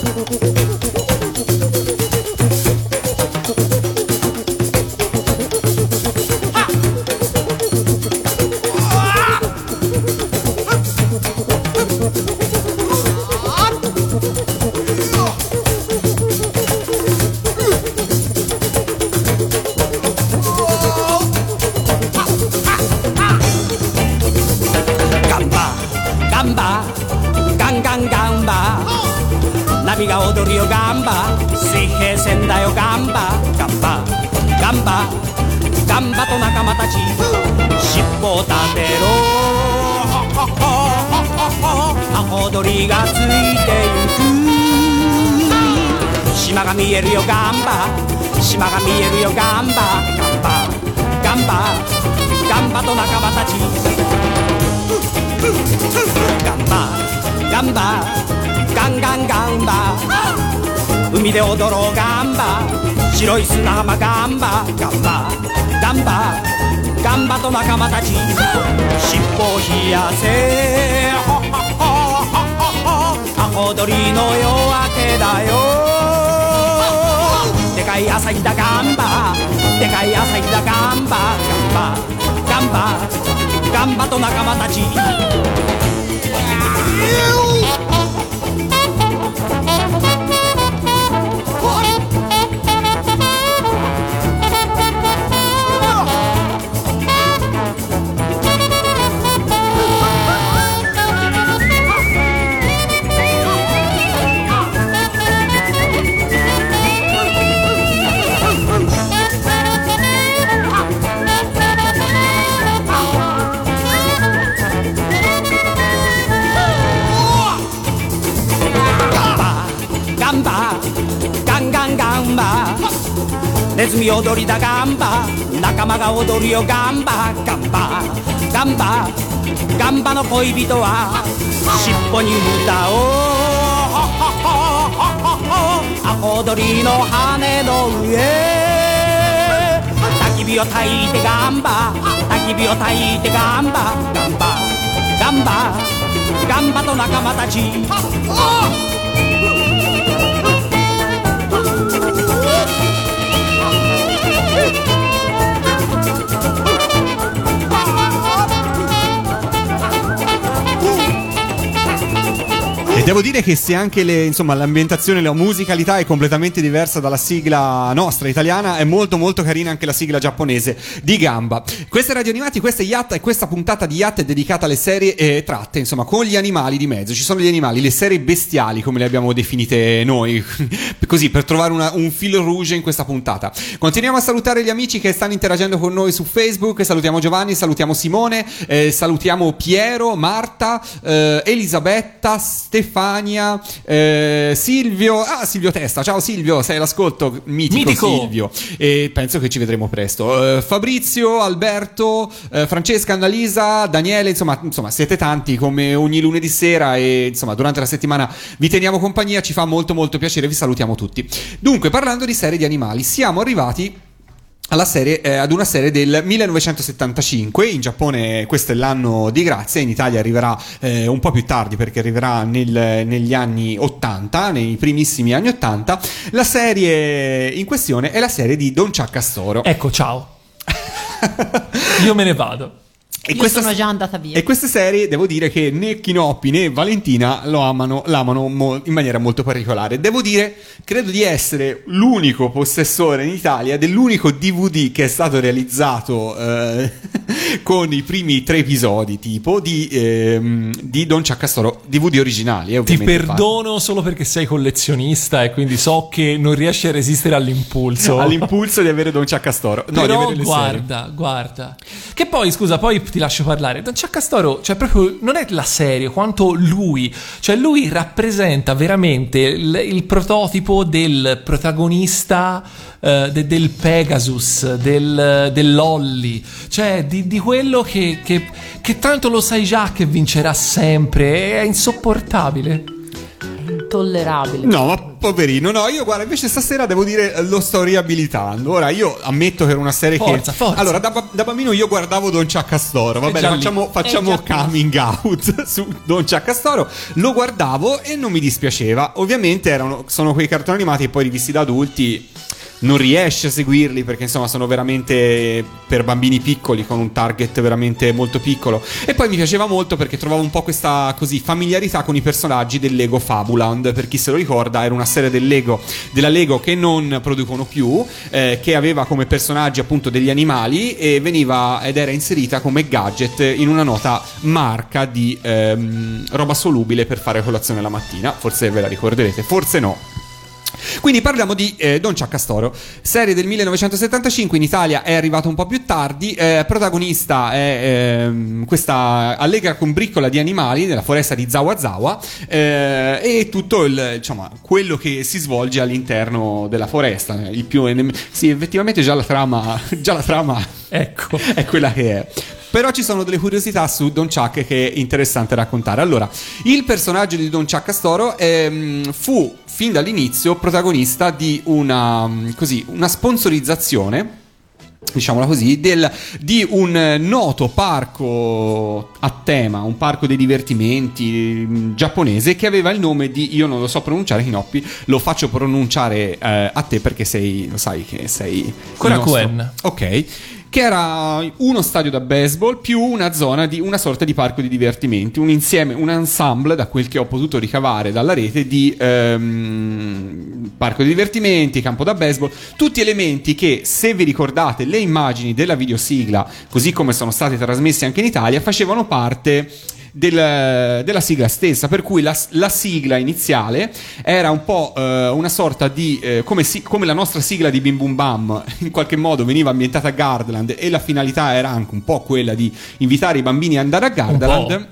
島が見えるよ。ガンバガンバガンバガンバと仲間たち。ガンバガンバガンガンガンバ海で踊ろうガンバ白い砂浜ガンバガンバガンバガンバと仲間たち。尻尾を冷やせ。ほほほほほほアホ鳥の夜明けだよかい朝日だガンバでかい朝日だガンバガンバガンバガンバと仲間たち。ネズミ踊りだガンバ。仲間が踊るよガンバ。ガンバ。ガンバ。ガンバの恋人は。尻尾に歌をアホ踊りの羽の上。焚き火を焚いてガンバ。焚き火を焚いてガンバガンバ。ガンバ。ガンバと仲間たち。Devo dire che se anche le- insomma, l'ambientazione, la musicalità è completamente diversa dalla sigla nostra italiana, è molto molto carina anche la sigla giapponese di Gamba. Questa è Radio Animati, questa è Yatta e questa puntata di Yatta è dedicata alle serie eh, tratte, insomma, con gli animali di mezzo. Ci sono gli animali, le serie bestiali, come le abbiamo definite noi, *laughs* così per trovare una- un filo rouge in questa puntata. Continuiamo a salutare gli amici che stanno interagendo con noi su Facebook, salutiamo Giovanni, salutiamo Simone, eh, salutiamo Piero, Marta, eh, Elisabetta, Stefania, eh, Silvio, ah Silvio Testa, ciao Silvio, sei all'ascolto, mitico, Mitico. Silvio, e penso che ci vedremo presto. Eh, Fabrizio, Alberto, eh, Francesca, Annalisa, Daniele, insomma, insomma siete tanti come ogni lunedì sera e insomma durante la settimana vi teniamo compagnia, ci fa molto molto piacere, vi salutiamo tutti. Dunque, parlando di serie di animali, siamo arrivati serie, eh, ad una serie del 1975. In Giappone questo è l'anno di grazia, in Italia arriverà eh, un po' più tardi perché arriverà nel- negli anni 80, nei primissimi anni 80. La serie in questione è la serie di Don Ciaccastoro. Ecco, ciao. Io me ne vado. E Io sono già andata via. E queste serie, devo dire che né Chinoppi né Valentina lo amano, l'amano mo- in maniera molto particolare. Devo dire, credo di essere l'unico possessore in Italia dell'unico DVD che è stato realizzato eh, *laughs* con i primi tre episodi, tipo, di, ehm, di Don Ciaccastoro, DVD originali. eh, Ti perdono solo perché sei collezionista e quindi so che non riesci a resistere all'impulso. All'impulso di avere Don Ciaccastoro. No, di Però avere le serie. guarda, guarda. Che poi, scusa, poi ti lascio parlare. Don Ciaccastoro, cioè proprio non è la serie quanto lui. Cioè lui rappresenta veramente il, il prototipo del protagonista eh, de- del Pegasus, del, dell'Olly. Cioè di, di quello che, che, che tanto lo sai già che vincerà sempre. È insopportabile. Intollerabile. No, ma poverino, no, io guarda, invece stasera devo dire lo sto riabilitando. Ora io ammetto che era una serie Forza, che forza. Allora, da, da bambino io guardavo Don Ciaccastoro, va bene, facciamo, facciamo già qui. coming out *laughs* su Don Ciaccastoro. Lo guardavo e non mi dispiaceva. Ovviamente erano, sono quei cartoni animati e poi rivisti da adulti non riesci a seguirli perché insomma sono veramente per bambini piccoli con un target veramente molto piccolo. E poi mi piaceva molto perché trovavo un po' questa così familiarità con i personaggi del Lego Fabuland. Per chi se lo ricorda era una serie del Lego della Lego che non producono più eh, che aveva come personaggi appunto degli animali e veniva ed era inserita come gadget in una nota marca di ehm, roba solubile per fare colazione la mattina. Forse ve la ricorderete forse no quindi parliamo di eh, Don Ciaccastoro, serie del 1975, in Italia è arrivata un po' più tardi, eh, protagonista è ehm, questa allegra combriccola di animali nella foresta di Zawa Zawa eh, e tutto il, insomma, quello che si svolge all'interno della foresta. Il più, sì, effettivamente già la trama, già la trama Ecco. è quella che è. Però ci sono delle curiosità su Don Chuck che è interessante raccontare. Allora, il personaggio di Don Chuck Castoro ehm, fu fin dall'inizio protagonista di una, mm, così, una sponsorizzazione diciamola così, del- di un noto parco a tema, un parco dei divertimenti mm, giapponese che aveva il nome di, io non lo so pronunciare, Hinoppi, lo faccio pronunciare eh, a te perché sei, lo sai che sei... Korakuen. Ok. Che era uno stadio da baseball più una zona di una sorta di parco di divertimenti, un insieme, un ensemble, da quel che ho potuto ricavare dalla rete, di ehm, parco di divertimenti, campo da baseball, tutti elementi che, se vi ricordate le immagini della videosigla, così come sono state trasmesse anche in Italia, facevano parte del- della sigla stessa, per cui la, la sigla iniziale era un po' eh, una sorta di eh, come, si- come la nostra sigla di Bim Bum Bam *laughs* in qualche modo veniva ambientata a Gardland e la finalità era anche un po' quella di invitare i bambini ad andare a Gardland.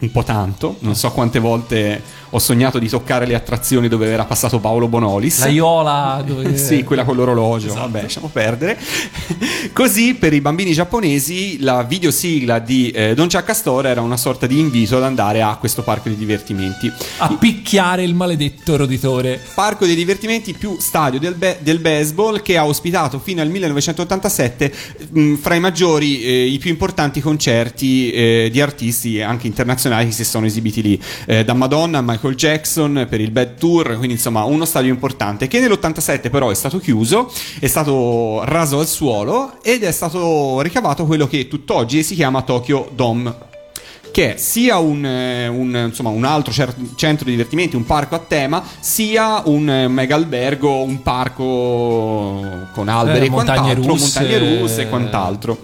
Un po' tanto, non so quante volte ho sognato di toccare le attrazioni dove era passato Paolo Bonolis. La Iola *laughs* dove... Sì, quella con l'orologio, Esatto. vabbè, lasciamo perdere. *laughs* Così per i bambini giapponesi la videosigla di eh, Don Ciaccastoro era una sorta di invito ad andare a questo parco di divertimenti. A picchiare il maledetto roditore. Parco dei divertimenti più stadio del, be- del baseball che ha ospitato fino al 1987 mh, fra i maggiori, eh, i più importanti concerti eh, di artisti anche internazionali che si sono esibiti lì, eh, da Madonna a Michael Jackson per il Bad Tour, quindi insomma uno stadio importante che nell'87 però è stato chiuso, è stato raso al suolo ed è stato ricavato quello che tutt'oggi si chiama Tokyo Dome che è sia un, eh, un, insomma, un altro cer- centro di divertimenti, un parco a tema, sia un eh, mega albergo, un parco con alberi Eh, e montagne quant'altro, russe. montagne russe e quant'altro.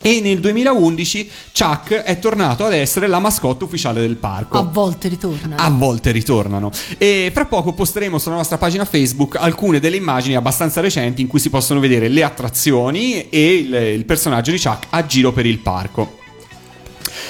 E nel 2011 Chuck è tornato ad essere la mascotte ufficiale del parco. A volte ritorna. A volte ritornano. E fra poco posteremo sulla nostra pagina Facebook alcune delle immagini abbastanza recenti in cui si possono vedere le attrazioni e il, il personaggio di Chuck a giro per il parco.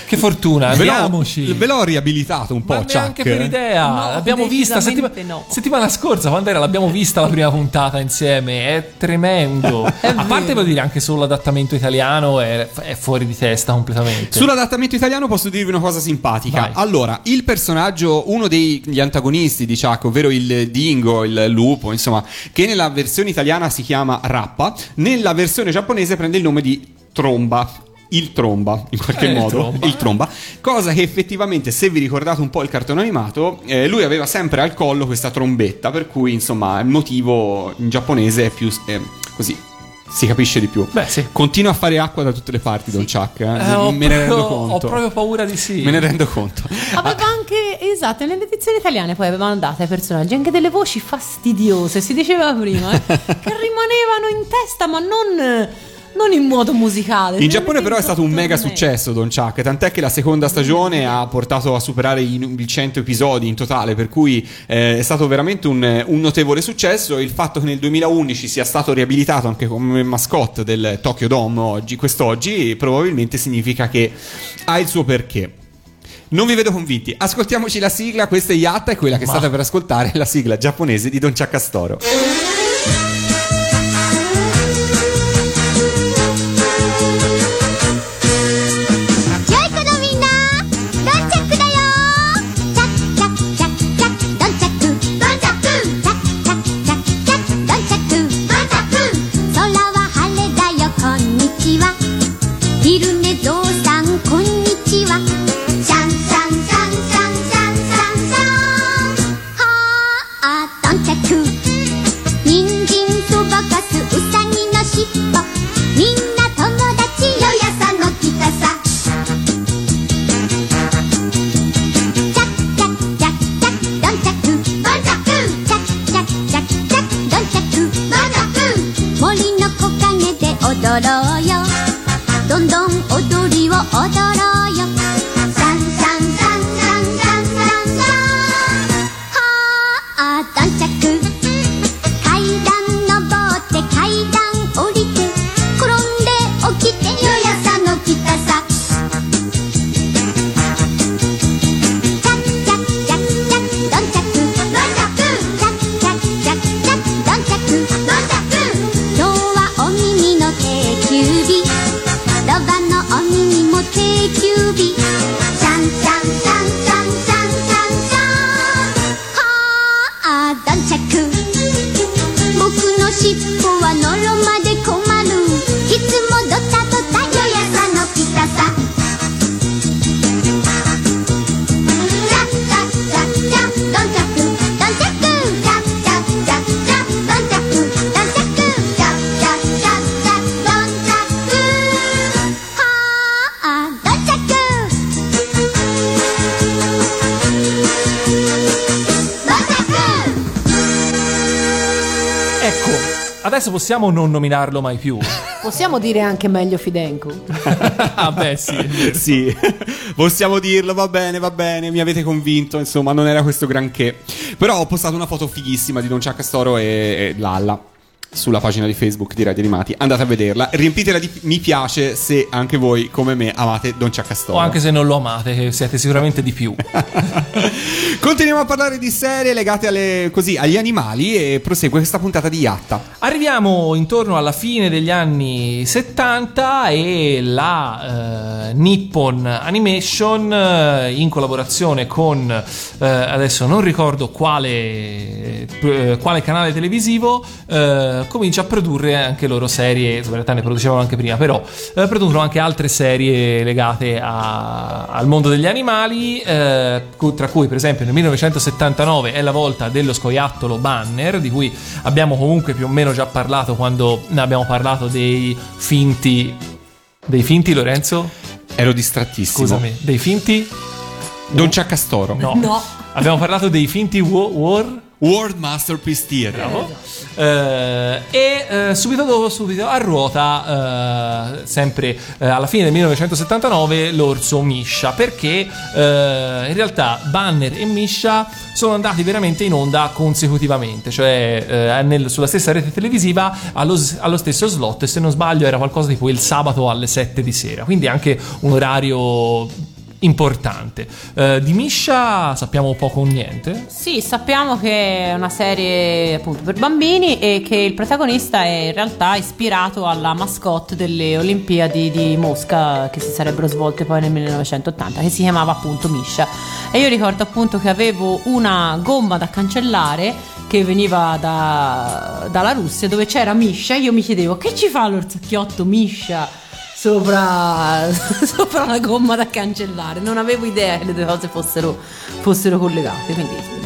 Che fortuna, Ve l'ho, ve l'ho riabilitato un po', Ma Chuck. neanche per idea. No, l'abbiamo vista settima- no. settimana scorsa, quando era, l'abbiamo vista la prima puntata insieme. È tremendo. *laughs* A parte, vero. voglio dire, anche solo l'adattamento italiano è, è fuori di testa completamente. Sull'adattamento italiano posso dirvi una cosa simpatica. Vai. Allora, il personaggio, uno degli antagonisti di Chuck, ovvero il dingo, il lupo, insomma, che nella versione italiana si chiama Rappa, nella versione giapponese prende il nome di Tromba. Il tromba, in qualche Eh, il modo, tromba. il tromba, cosa che effettivamente, se vi ricordate un po' il cartone animato, eh, lui aveva sempre al collo questa trombetta, per cui insomma il motivo in giapponese è più eh, così, si capisce di più. Beh, sì. Continua a fare acqua da tutte le parti, Don Chuck. eh? Eh, ho, Me ne rendo proprio, conto. ho proprio paura di sì. Me ne rendo conto. Aveva anche, esatto, nelle edizioni italiane poi avevano dato ai personaggi anche delle voci fastidiose, si diceva prima, eh, *laughs* che rimanevano in testa ma non, non in modo musicale. In Giappone però è stato un mega successo Don Chuck, tant'è che la seconda stagione ha portato a superare i, i 100 episodi in totale, per cui eh, è stato veramente un, un notevole successo. Il fatto che nel 2011 sia stato riabilitato anche come mascotte del Tokyo Dome oggi, quest'oggi, probabilmente significa che ha il suo perché. Non vi vedo convinti, ascoltiamoci la sigla, questa è Yatta e quella che Ma- state per ascoltare è la sigla giapponese di Don Chuck Astoro. Possiamo non nominarlo mai più. *laughs* Possiamo dire anche meglio Fidenco. *laughs* ah, beh, sì. Sì, possiamo dirlo, va bene, va bene, mi avete convinto, insomma, non era questo granché. Però ho postato una foto fighissima di Don Chuck Astoro e, e Lalla sulla pagina di Facebook di Radio Animati. Andate a vederla, riempitela di mi piace se anche voi, come me, amate Don Chuck Astoro. O anche se non lo amate, che siete sicuramente di più. *laughs* Continuiamo a parlare di serie legate alle- così, agli animali e prosegue questa puntata di Yatta. Arriviamo intorno alla fine degli anni 70 e la eh, Nippon Animation eh, in collaborazione con eh, adesso non ricordo quale, eh, quale canale televisivo eh, comincia a produrre anche loro serie, in realtà ne producevano anche prima, però eh, producono anche altre serie legate a- al mondo degli animali, eh, tra cui per esempio nel 1979 è la volta dello scoiattolo Banner, di cui abbiamo comunque più o meno già parlato quando ne abbiamo parlato dei finti... Dei finti Lorenzo? Ero distrattissimo. Scusami, dei finti? Don Chuck Astoro. No. No. Abbiamo parlato dei finti War... World Masterpiece Theater. Eh, e eh, subito dopo, subito a ruota, eh, sempre eh, alla fine del 1979, l'orso Misha, perché eh, in realtà Banner e Misha sono andati veramente in onda consecutivamente, cioè eh, nel- sulla stessa rete televisiva allo, allo stesso slot, e se non sbaglio era qualcosa tipo il sabato alle 7 di sera, quindi anche un orario importante. Eh, di Misha sappiamo poco o niente. Sì, sappiamo che è una serie appunto per bambini e che il protagonista è in realtà ispirato alla mascotte delle Olimpiadi di Mosca che si sarebbero svolte poi nel 1980, che si chiamava appunto Misha. E io ricordo appunto che avevo una gomma da cancellare che veniva da- dalla Russia dove c'era Misha e io mi chiedevo che ci fa l'orzacchiotto Misha sopra, *laughs* sopra la gomma da cancellare. Non avevo idea che le due cose fossero, fossero collegate quindi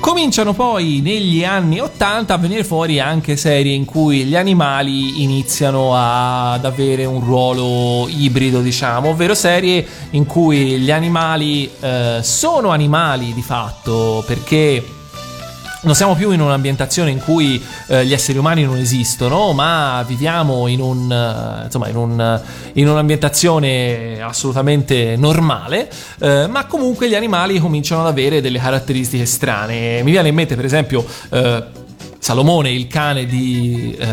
Cominciano poi negli anni 80 a venire fuori anche serie in cui gli animali iniziano ad avere un ruolo ibrido, diciamo, ovvero serie in cui gli animali eh, sono animali di fatto perché non siamo più in un'ambientazione in cui eh, gli esseri umani non esistono, ma viviamo in, un, eh, insomma, in, un, in un'ambientazione assolutamente normale, eh, ma comunque gli animali cominciano ad avere delle caratteristiche strane. Mi viene in mente, per esempio, eh, Salomone, il cane di, eh,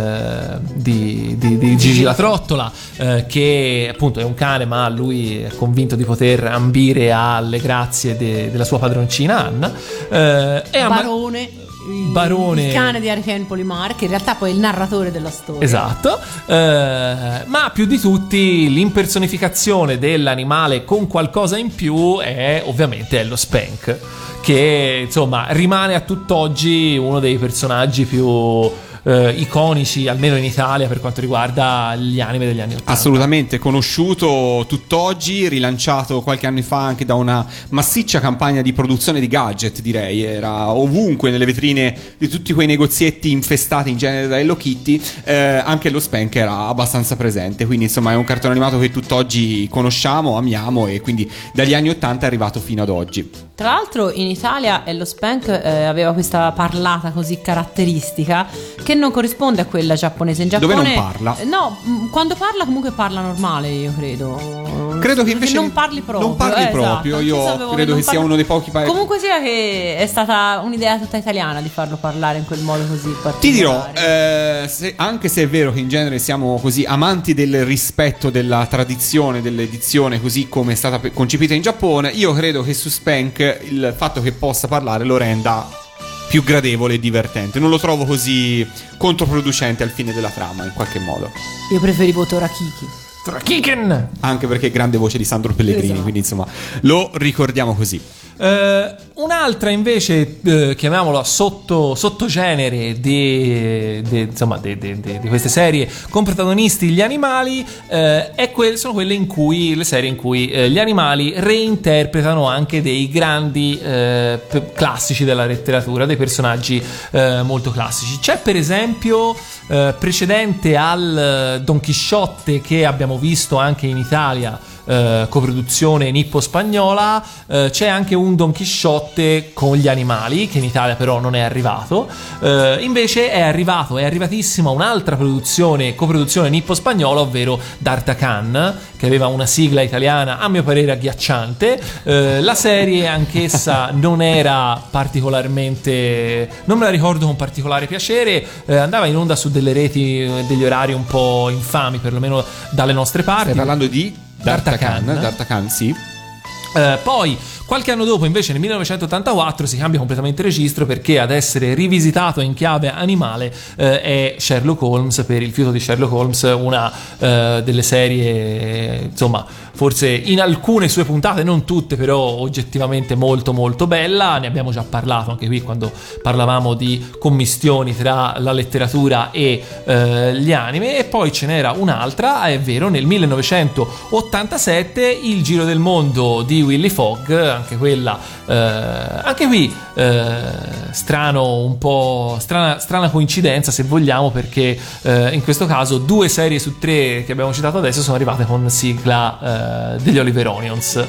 di, di- di Gigi la Trottola, eh, che appunto è un cane, ma lui è convinto di poter ambire alle grazie de- della sua padroncina Anna. Eh, ama- Barone il, Barone. il cane di Hurricane Polimar che in realtà poi è il narratore della storia Esatto, Eh, ma più di tutti l'impersonificazione dell'animale con qualcosa in più è ovviamente lo Spank, che insomma rimane a tutt'oggi uno dei personaggi più eh, iconici, almeno in Italia, per quanto riguarda gli anime degli anni 80. Assolutamente, conosciuto tutt'oggi, rilanciato qualche anno fa anche da una massiccia campagna di produzione di gadget, direi. Era ovunque nelle vetrine di tutti quei negozietti infestati in genere da Hello Kitty. eh, anche lo Spank era abbastanza presente. Quindi, insomma, è un cartone animato che tutt'oggi conosciamo, amiamo e quindi dagli anni 80 è arrivato fino ad oggi. Tra l'altro in Italia Ello Spank eh, aveva questa parlata così caratteristica che non corrisponde a quella giapponese. In Dove Giappone non parla? Eh, No, mh, quando parla comunque parla normale, io credo. Credo che invece non parli proprio. non parli eh, proprio, esatto. io credo che sia parla- uno dei pochi paesi- Comunque sia che è stata un'idea tutta italiana di farlo parlare in quel modo così. Ti dirò, eh, se- anche se è vero che in genere siamo così amanti del rispetto della tradizione dell'edizione così come è stata concepita in Giappone, io credo che su Spank il fatto che possa parlare lo renda più gradevole e divertente. Non lo trovo così controproducente al fine della trama, in qualche modo. Io preferivo Torakiki. Kiken! Anche perché è grande voce di Sandro Pellegrini, Esatto. quindi insomma lo ricordiamo così. Eh, un'altra invece, eh, chiamiamola sotto, sottogenere di, di- di, queste serie con protagonisti gli animali, eh, è que- sono quelle in cui, le serie in cui eh, gli animali reinterpretano anche dei grandi eh, classici della letteratura, dei personaggi eh, molto classici. C'è per esempio, precedente al Don Chisciotte che abbiamo visto anche in Italia, eh, coproduzione nippo-spagnola, eh, c'è anche un Don Chisciotte con gli animali, che in Italia però non è arrivato. Eh, invece è arrivato, è arrivatissima un'altra produzione, coproduzione nippo-spagnola, ovvero D'Artacan, che aveva una sigla italiana a mio parere agghiacciante. Eh, la serie anch'essa *laughs* non era particolarmente... non me la ricordo con particolare piacere, eh, andava in onda su delle reti, eh, degli orari un po' infami, perlomeno dalle nostre parti. Stai parlando di D'Artacan. D'Artacan, sì. Eh, poi, qualche anno dopo, invece, nel 1984, si cambia completamente registro perché ad essere rivisitato in chiave animale eh, è Sherlock Holmes per il fiuto di Sherlock Holmes, una eh, delle serie, insomma, forse in alcune sue puntate, non tutte, però oggettivamente molto molto bella. Ne abbiamo già parlato anche qui quando parlavamo di commistioni tra la letteratura e eh, gli anime. E poi ce n'era un'altra, è vero, nel 1987 Il Giro del Mondo di Willy Fogg, anche quella, eh, anche qui eh, strano, un po' strana, strana coincidenza se vogliamo, perché eh, in questo caso due serie su tre che abbiamo citato adesso sono arrivate con sigla eh, degli Oliver Onions.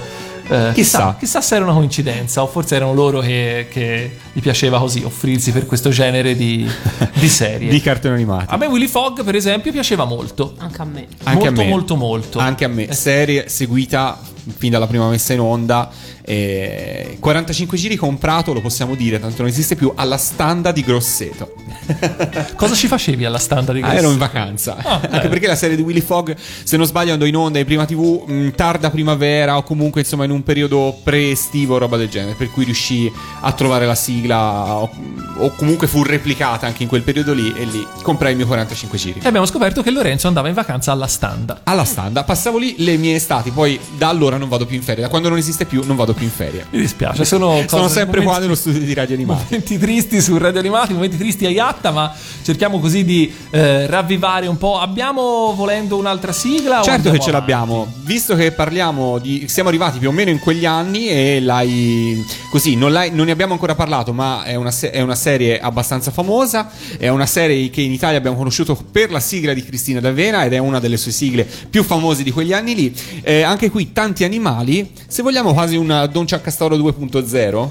Eh, Chissà. chissà se era una coincidenza o forse erano loro che, che gli piaceva così offrirsi per questo genere di, *laughs* di serie. di cartoni animati. A me Willy Fogg, per esempio, piaceva molto. Anche a me. Anche molto, a me. molto, molto. Anche a me. Serie seguita fin dalla prima messa in onda. eh, 45 giri comprato, lo possiamo dire, tanto non esiste più, alla standa di Grosseto. *laughs* Cosa ci facevi alla standa di Ah, questo? ero in vacanza. Ah, Anche perché la serie di Willy Fogg, se non sbaglio, andò in onda in prima TV mh, tarda primavera o comunque insomma in un periodo pre-estivo o roba del genere. Per cui riuscì a trovare la sigla o, o comunque fu replicata anche in quel periodo lì e lì comprai il mio 45 giri. E abbiamo scoperto che Lorenzo andava in vacanza alla standa. Alla standa, passavo lì le mie estati, poi da allora non vado più in ferie, da quando non esiste più non vado più in ferie. Mi dispiace, sono, Sono sempre qua momenti- nello studio di radio animati. Momenti tristi su Radio Animati, momenti tristi a Iatta, ma cerchiamo così di eh, ravvivare un po'. Abbiamo volendo un'altra sigla? Certo che ce avanti? l'abbiamo, visto che parliamo di. Siamo arrivati più o meno in quegli anni e l'hai. Così, non, l'hai- non ne abbiamo ancora parlato, ma è una, se- è una serie abbastanza famosa. È una serie che in Italia abbiamo conosciuto per la sigla di Cristina D'Avena ed è una delle sue sigle più famose di quegli anni lì. Eh, anche qui tanti animali, se vogliamo quasi una Don Ciaccastoro 2.0.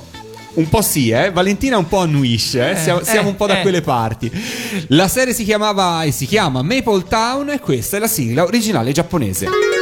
Un po' sì, eh. Valentina un po' annuisce, eh. siamo, siamo eh, un po' da eh. quelle parti. La serie si chiamava e si chiama Maple Town e questa è la sigla originale giapponese.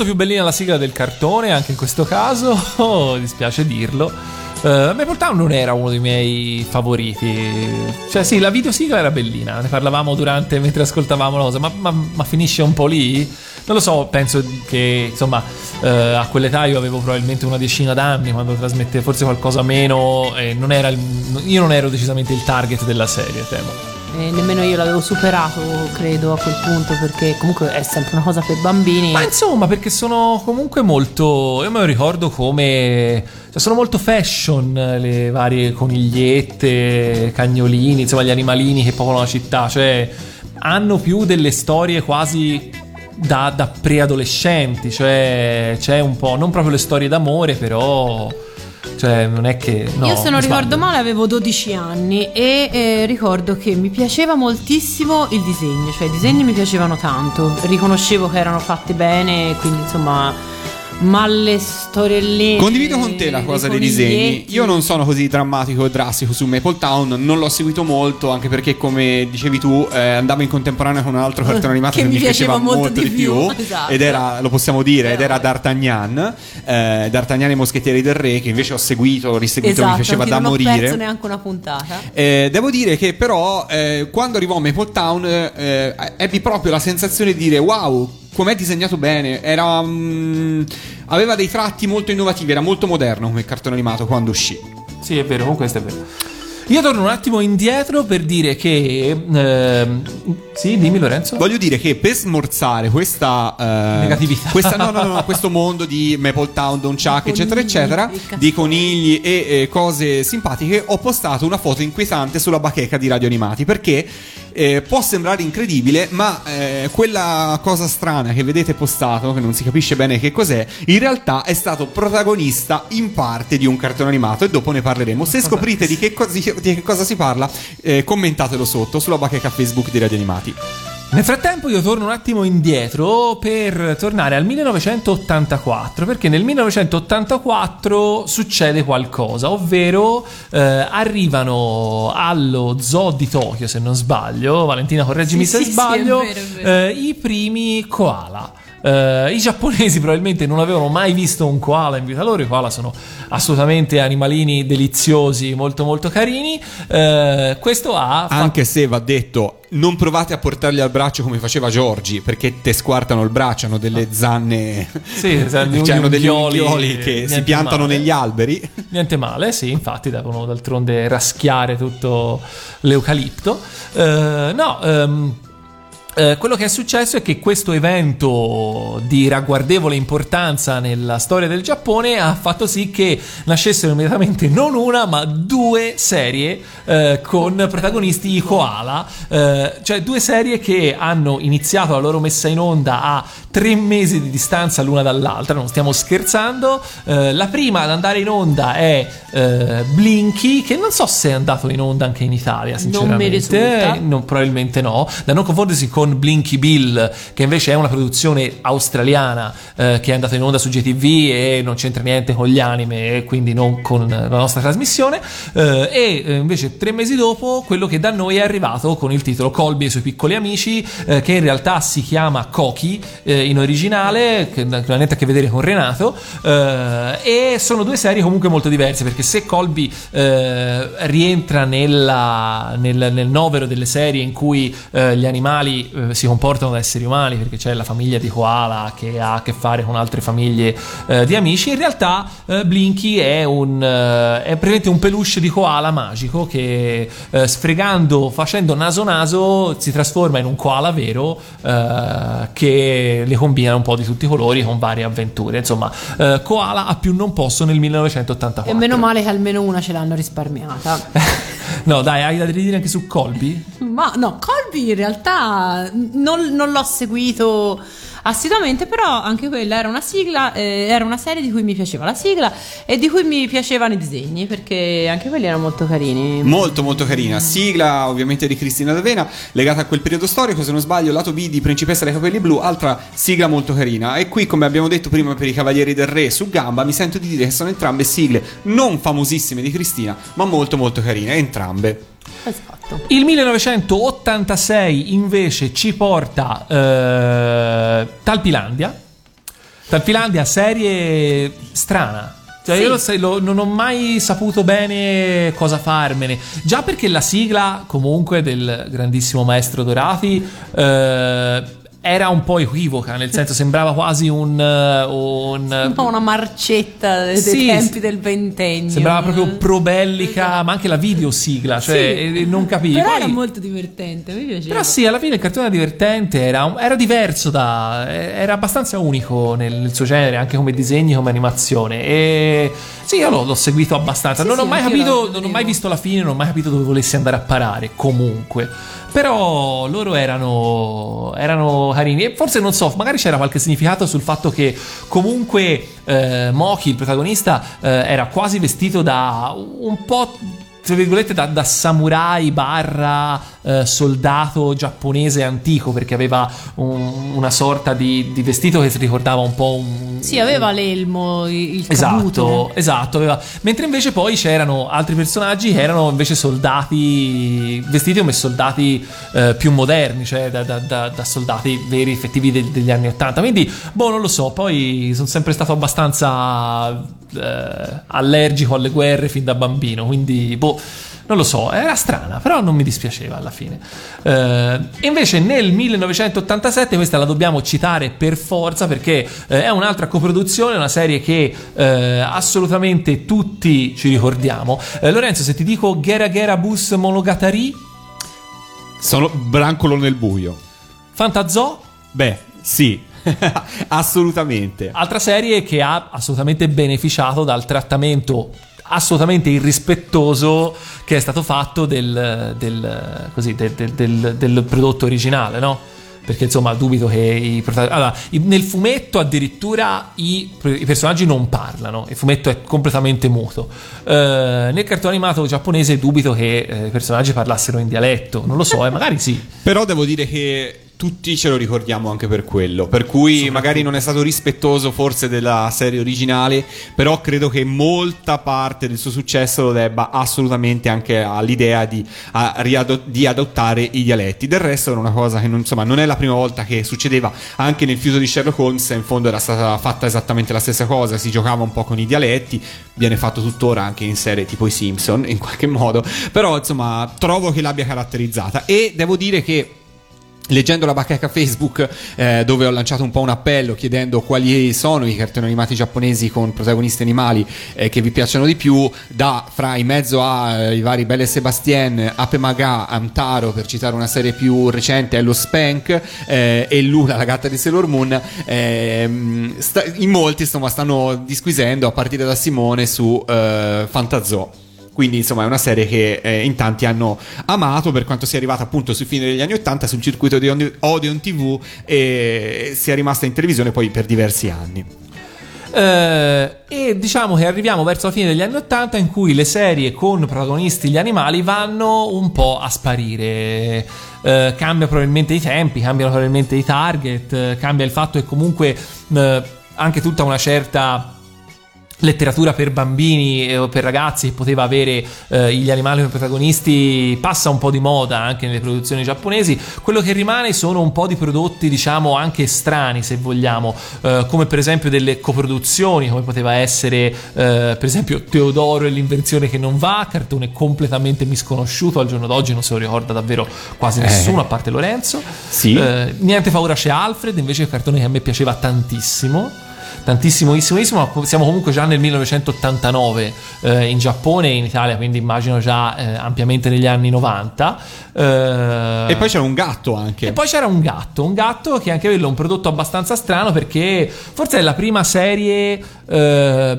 Molto più bellina la sigla del cartone, anche in questo caso, *laughs* oh, dispiace dirlo. Uh, Maple Town non era uno dei miei favoriti. Cioè, sì, la videosigla era bellina. Ne parlavamo durante mentre ascoltavamo la cosa, ma, ma- ma finisce un po' lì. Non lo so, penso che insomma, eh, a quell'età io avevo probabilmente una decina d'anni quando trasmette forse qualcosa meno. E non era il- io non ero decisamente il target della serie, temo. E nemmeno io l'avevo superato, credo, a quel punto, perché comunque è sempre una cosa per bambini. Ma insomma, perché sono comunque molto. Io me lo ricordo come. Cioè, sono molto fashion le varie conigliette, cagnolini, insomma, gli animalini che popolano la città. Cioè, hanno più delle storie quasi. Da, da preadolescenti, cioè c'è un po', non proprio le storie d'amore, però cioè non è che... no, Io se non ricordo male avevo 12 anni e eh, ricordo che mi piaceva moltissimo il disegno, cioè i disegni mi piacevano tanto, riconoscevo che erano fatti bene, quindi insomma, ma le storielline... Condivido con te la cosa dei disegni. Io non sono così drammatico e drastico su Maple Town, non l'ho seguito molto, anche perché, come dicevi tu, eh, andavo in contemporanea con un altro cartone animato *laughs* che, mi piaceva, molto, di più, esatto. ed era, lo possiamo dire, ed era D'Artagnan, eh, D'Artagnan e i Moschettieri del Re, che invece ho seguito, ho riseguito, Esatto, mi piaceva che da non ho morire. perso neanche una puntata. Eh, devo dire che però eh, quando arrivò a Maple Town eh, ebbi proprio la sensazione di dire wow, com'è disegnato bene, era, mm, aveva dei tratti molto innovativi, era molto moderno come cartone animato quando uscì. Sì, è vero, comunque questo è vero. Io torno un attimo indietro per dire che... ehm, sì, dimmi Lorenzo. Voglio dire che per smorzare questa eh, Negatività. questa- no, no, no, questo mondo di Maple Town, Don Chuck, eccetera, conigli, eccetera, castello. di conigli e eh, cose simpatiche, ho postato una foto inquietante sulla bacheca di Radio Animati perché eh, può sembrare incredibile, ma eh, quella cosa strana che vedete postato, che non si capisce bene che cos'è, in realtà è stato protagonista in parte di un cartone animato e dopo ne parleremo. Se scoprite di che, cosa- di che cosa si parla, eh, commentatelo sotto sulla bacheca Facebook di Radio Animati. Nel frattempo io torno un attimo indietro per tornare al 1984, perché nel 1984 succede qualcosa, ovvero eh, arrivano allo zoo di Tokyo, se non sbaglio, Valentina correggimi Sì, se sì, sì, sbaglio, è vero, è vero. eh, i primi koala. Eh, I giapponesi probabilmente non avevano mai visto un koala in vita loro. I koala sono assolutamente animalini deliziosi, molto molto carini. Eh, questo ha fatto Anche se va detto, non provate a portarli al braccio come faceva Giorgi, perché te squartano il braccio, hanno delle zanne, Sì, *laughs* cioè, hanno degli unghioli, unghioli che si piantano male. negli alberi. Niente male, sì, infatti devono d'altronde raschiare tutto l'eucalipto. Eh, no, ehm, eh, quello che è successo è che questo evento di ragguardevole importanza nella storia del Giappone ha fatto sì che nascessero immediatamente non una ma due serie eh, con protagonisti i koala, eh, cioè due serie che hanno iniziato la loro messa in onda a tre mesi di distanza l'una dall'altra, non stiamo scherzando. Eh, la prima ad andare in onda è eh, Blinky, che non so se è andato in onda anche in Italia, Non mi sinceramente. risulta. Non- probabilmente no, da non confondersi con Blinky Bill, che invece è una produzione australiana eh, che è andata in onda su GTV e non c'entra niente con gli anime e quindi non con la nostra trasmissione. Eh, e eh, invece tre mesi dopo quello che da noi è arrivato con il titolo Colby e i suoi piccoli amici, eh, che in realtà si chiama Koki eh, in originale, che non ha niente a che vedere con Renato. eh, e sono due serie comunque molto diverse perché se Colby rientra nella- nel, nel novero delle serie in cui gli animali eh, si comportano da esseri umani perché c'è la famiglia di Koala che ha a che fare con altre famiglie eh, di amici. In realtà eh, Blinky è un eh, è praticamente un peluche di koala magico che eh, sfregando facendo naso naso si trasforma in un koala vero che le combina un po' di tutti i colori con varie avventure. Insomma koala a più non posso nel 1984 E meno male che almeno una ce l'hanno risparmiata. *laughs* no dai hai da dire anche su Colby? Ma no, Colby in realtà non, non l'ho seguito assiduamente, però anche quella era una sigla, eh, era una serie di cui mi piaceva la sigla e di cui mi piacevano i disegni, perché anche quelli erano molto carini. Molto molto carina, sigla ovviamente di Cristina D'Avena, legata a quel periodo storico, se non sbaglio, lato B di Principessa dei capelli blu, altra sigla molto carina. E qui, come abbiamo detto prima per i Cavalieri del Re su Gamba, mi sento di dire che sono entrambe sigle non famosissime di Cristina, ma molto molto carine, entrambe. Esatto. Il 1986 invece ci porta eh, Talpilandia. Talpilandia, serie strana. Cioè, Sì. io lo sai- lo- non ho mai saputo bene cosa farmene. Già perché la sigla, comunque, del grandissimo maestro Dorati eh, era un po' equivoca, nel senso sembrava quasi un... eh, un Un po' una marcetta dei, Sì, tempi del ventennio. Sembrava proprio pro-bellica, ma anche la videosigla, cioè Sì. eh, non capivi. Però Poi- era molto divertente, mi piaceva. Però sì, alla fine il cartone era divertente, era, era diverso da... era abbastanza unico nel, nel suo genere, anche come disegni, come animazione. E sì, io l'ho, l'ho seguito abbastanza. Sì, non ho sì, mai anch'io capito, non ho mai visto la fine, non ho mai capito dove volesse andare a parare, comunque. Però loro erano, erano carini. E forse non so, magari c'era qualche significato sul fatto che comunque eh, Moki, il protagonista, eh, era quasi vestito da un po' tra virgolette da, da samurai barra eh, soldato giapponese antico perché aveva un- una sorta di, di vestito che si ricordava un po' un Sì, aveva l'elmo, il Esatto, caputo. esatto. aveva- Mentre invece poi c'erano altri personaggi che erano invece soldati vestiti come soldati eh, più moderni, cioè da, da- da- da soldati veri, effettivi del- degli anni Ottanta. Quindi, boh, non lo so. Poi sono sempre stato abbastanza eh, allergico alle guerre fin da bambino. Quindi, boh. Non lo so, era strana, però non mi dispiaceva alla fine. Eh, invece nel 1987, questa la dobbiamo citare per forza perché eh, è un'altra coproduzione, una serie che eh, assolutamente tutti ci ricordiamo. Eh, Lorenzo, se ti dico Gera Gera Bus Monogatari, Sono brancolo nel buio. Fantazoo, Beh, sì, *laughs* assolutamente. altra serie che ha assolutamente beneficiato dal trattamento assolutamente irrispettoso che è stato fatto del, del- così, del- del- prodotto originale, no? Perché insomma dubito che i protagonisti... Allora, nel fumetto addirittura i, i personaggi non parlano, il fumetto è completamente muto. Eh, nel cartone animato giapponese dubito che eh, i personaggi parlassero in dialetto, non lo so, eh, magari sì. Però devo dire che tutti ce lo ricordiamo anche per quello. Per cui magari non è stato rispettoso forse della serie originale, però credo che molta parte del suo successo lo debba assolutamente anche all'idea di, riado- di adottare i dialetti. Del resto era una cosa che non, insomma, non è la prima volta che succedeva. Anche nel fiuto di Sherlock Holmes in fondo era stata fatta esattamente la stessa cosa, si giocava un po' con i dialetti, viene fatto tuttora anche in serie tipo i Simpson in qualche modo. Però insomma trovo che l'abbia caratterizzata e devo dire che Leggendo la bacheca Facebook, eh, dove ho lanciato un po' un appello chiedendo quali sono i cartoni animati giapponesi con protagonisti animali eh, che vi piacciono di più, da fra in mezzo ai vari Belle Sebastien, Ape Maga, Amtaro, per citare una serie più recente, è lo Spank eh, e Luna, la gatta di Sailor Moon. ehm, sta- in molti insomma, stanno disquisendo a partire da Simone su eh, Fantazoo. Quindi, insomma, è una serie che eh, in tanti hanno amato per quanto sia arrivata appunto sui fine degli anni Ottanta sul circuito di Odeon TV e sia rimasta in televisione poi per diversi anni. Eh, e diciamo che arriviamo verso la fine degli anni Ottanta in cui le serie con protagonisti gli animali vanno un po' a sparire. Eh, cambia probabilmente i tempi, cambiano probabilmente i target, eh, cambia il fatto che comunque eh, anche tutta una certa letteratura per bambini e- o per ragazzi che poteva avere eh, gli animali come protagonisti passa un po' di moda anche nelle produzioni giapponesi. Quello che rimane sono un po' di prodotti diciamo anche strani se vogliamo eh, come per esempio delle coproduzioni come poteva essere eh, per esempio Teodoro e l'invenzione che non va cartone completamente misconosciuto al giorno d'oggi non se lo ricorda davvero quasi nessuno a parte Lorenzo. Sì. Eh, niente paura c'è Alfred invece è un cartone che a me piaceva tantissimo tantissimissimo ma siamo comunque già nel 1989 eh, in Giappone e in Italia quindi immagino già eh, ampiamente negli anni 90 Eh, E poi c'era un gatto anche. e poi c'era un gatto, un gatto che anche quello è un prodotto abbastanza strano perché forse è la prima serie eh,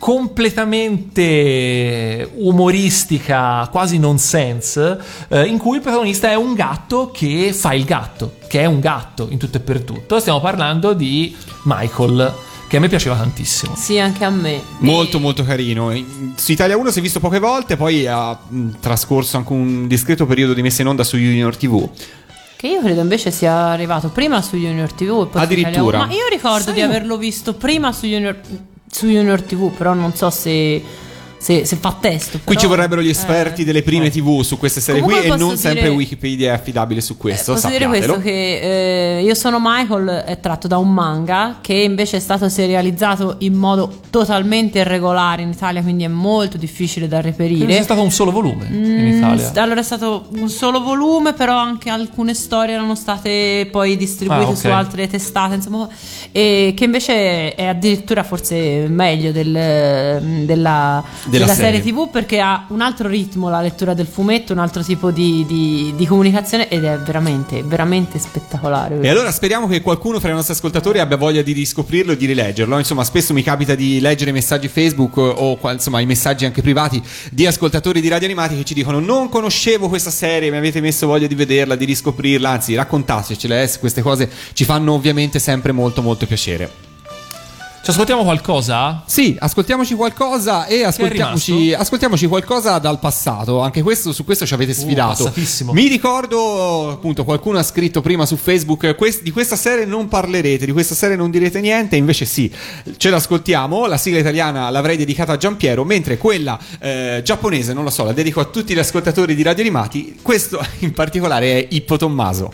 completamente umoristica, quasi nonsense, eh, in cui il protagonista è un gatto che fa il gatto, che è un gatto in tutto e per tutto. Stiamo parlando di Michael, che a me piaceva tantissimo. Sì, anche a me. Molto molto carino. In- Su Italia 1 si è visto poche volte, poi ha mh, trascorso anche un discreto periodo di messa in onda su Junior TV. Che io credo invece sia arrivato prima su Junior TV e poi su Addirittura. Ma io ricordo Sai, di averlo visto prima su Junior, su Junior TV, però non so se se, se fa testo. Qui però- ci vorrebbero gli esperti eh. delle prime TV su queste serie Comunque qui e posso non sempre dire- Wikipedia è affidabile su questo. Posso dire sappiatelo. questo che eh, Io sono Michael è tratto da un manga che invece è stato serializzato in modo totalmente irregolare in Italia, quindi è molto difficile da reperire. stato un solo volume in Mm, Italia. s- allora è stato un solo volume, però anche alcune storie erano state poi distribuite Ah, ok. su altre testate, insomma, e che invece è addirittura forse meglio del- della, della serie. serie TV perché ha un altro ritmo la lettura del fumetto, un altro tipo di, di- di comunicazione ed è veramente, veramente spettacolare. E allora speriamo che qualcuno fra i nostri ascoltatori abbia voglia di riscoprirlo e di rileggerlo. Insomma, spesso mi capita di leggere i messaggi Facebook o insomma i messaggi anche privati di ascoltatori di radio animati che ci dicono non conoscevo questa serie, mi avete messo voglia di vederla, di riscoprirla, anzi raccontatecele, eh, queste cose ci fanno ovviamente sempre molto molto piacere. Ci ascoltiamo qualcosa? Sì, ascoltiamoci qualcosa e ascoltiamoci, ascoltiamoci qualcosa dal passato. Anche questo, su questo ci avete sfidato. passatissimo. Mi ricordo, appunto, qualcuno ha scritto prima su Facebook: "Quest- di questa serie non parlerete, di questa serie non direte niente. Invece, sì, ce l'ascoltiamo. La sigla italiana l'avrei dedicata a Giampiero, mentre quella eh, giapponese, non lo so, la dedico a tutti gli ascoltatori di Radio Animati. Questo in particolare è Ippo Tommaso.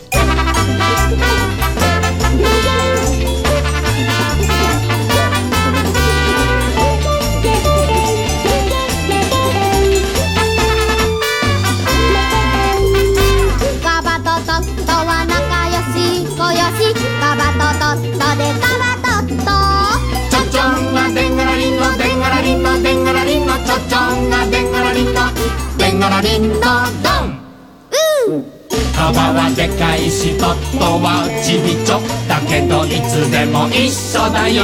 でんがらりんのドン。カバはでかいしトットはちびちょだけどいつでも一緒だよ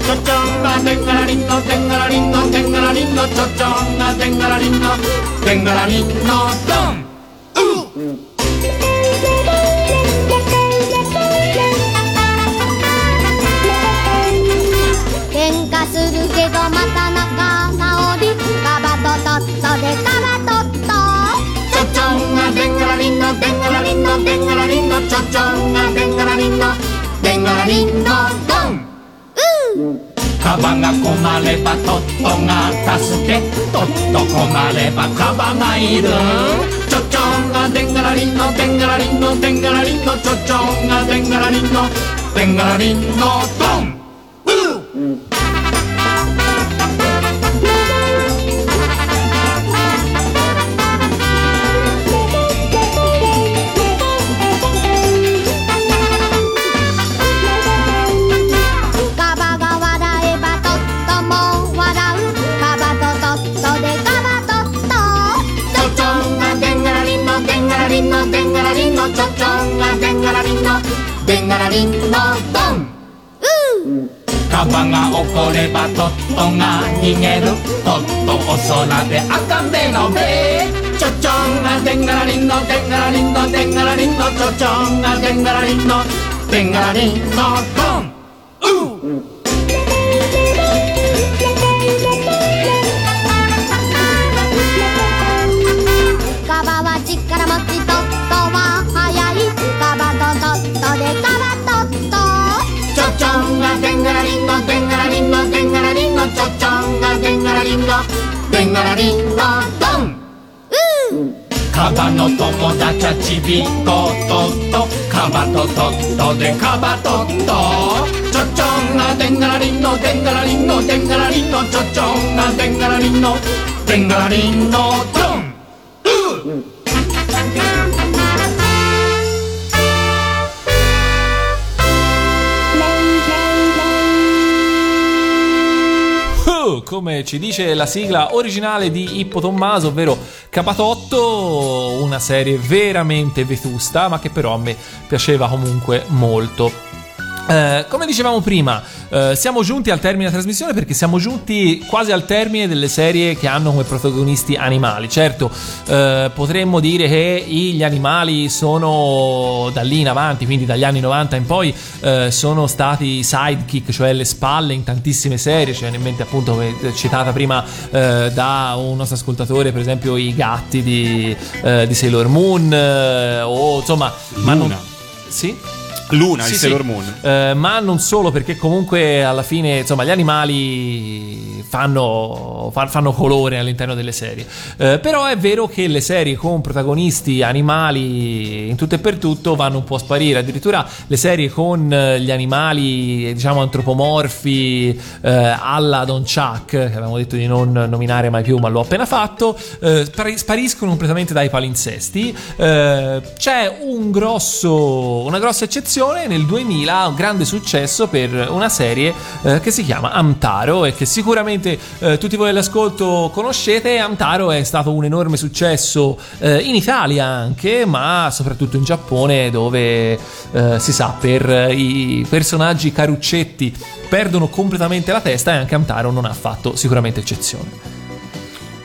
ちょちょん。がでん。がらりんのでんがらりんのでんがらりんのちょちょんがでんがらりんのでんがらりんのドンナベンガんリン。ナカバがこまればトットが助けトットこまればカバがいるチョチョがでんがらりんのでんがらりんのでんがらりんのチョチョがでんがらりんのでんがらりんのドン。でんがらりんのドンカバが怒ればトットが逃げる。トットお空で赤目のべちょちょんがでんがらりんのでんがらりんのでんがらりんのちょちょんがでんがらりんの。でんがらりんのドン。ちょちょんがでんがらりんのでんがらりんのドン。カバの友達はちびっこトットカバとトットでカバトット。ちょちょんがでんがらりんのでんがらりんのでんがらりんのちょちょんがでんがらりんのでんがらりんのドン。Uh, come ci dice la sigla originale di Ippo Tommaso, ovvero Capatotto, una serie veramente vetusta, ma che però a me piaceva comunque molto. Eh, come dicevamo prima, eh, siamo giunti al termine della trasmissione perché siamo giunti quasi al termine delle serie che hanno come protagonisti animali. Certo, eh, potremmo dire che gli animali sono da lì in avanti, quindi dagli anni 90 in poi, eh, sono stati sidekick, cioè le spalle in tantissime serie. C'è in mente appunto, come citata prima eh, da un nostro ascoltatore, per esempio i gatti di, di Sailor Moon, o insomma, ma non... Luna. Sì? Luna, Sì, sì. Sailor Moon. Eh, ma non solo perché comunque alla fine insomma gli animali fanno, fa- fanno colore all'interno delle serie Eh, però è vero che le serie con protagonisti animali in tutto e per tutto vanno un po' a sparire addirittura le serie con eh, gli animali diciamo antropomorfi eh, alla Don Chuck che avevamo detto di non nominare mai più ma l'ho appena fatto eh, spari- spariscono completamente dai palinsesti Eh, c'è un grosso, una grossa eccezione nel 2000 un grande successo per una serie eh, che si chiama Amtaro e che sicuramente eh, tutti voi all'ascolto conoscete. Amtaro è stato un enorme successo eh, in Italia anche ma soprattutto in Giappone dove eh, si sa per i personaggi caruccetti perdono completamente la testa e anche Amtaro non ha fatto sicuramente eccezione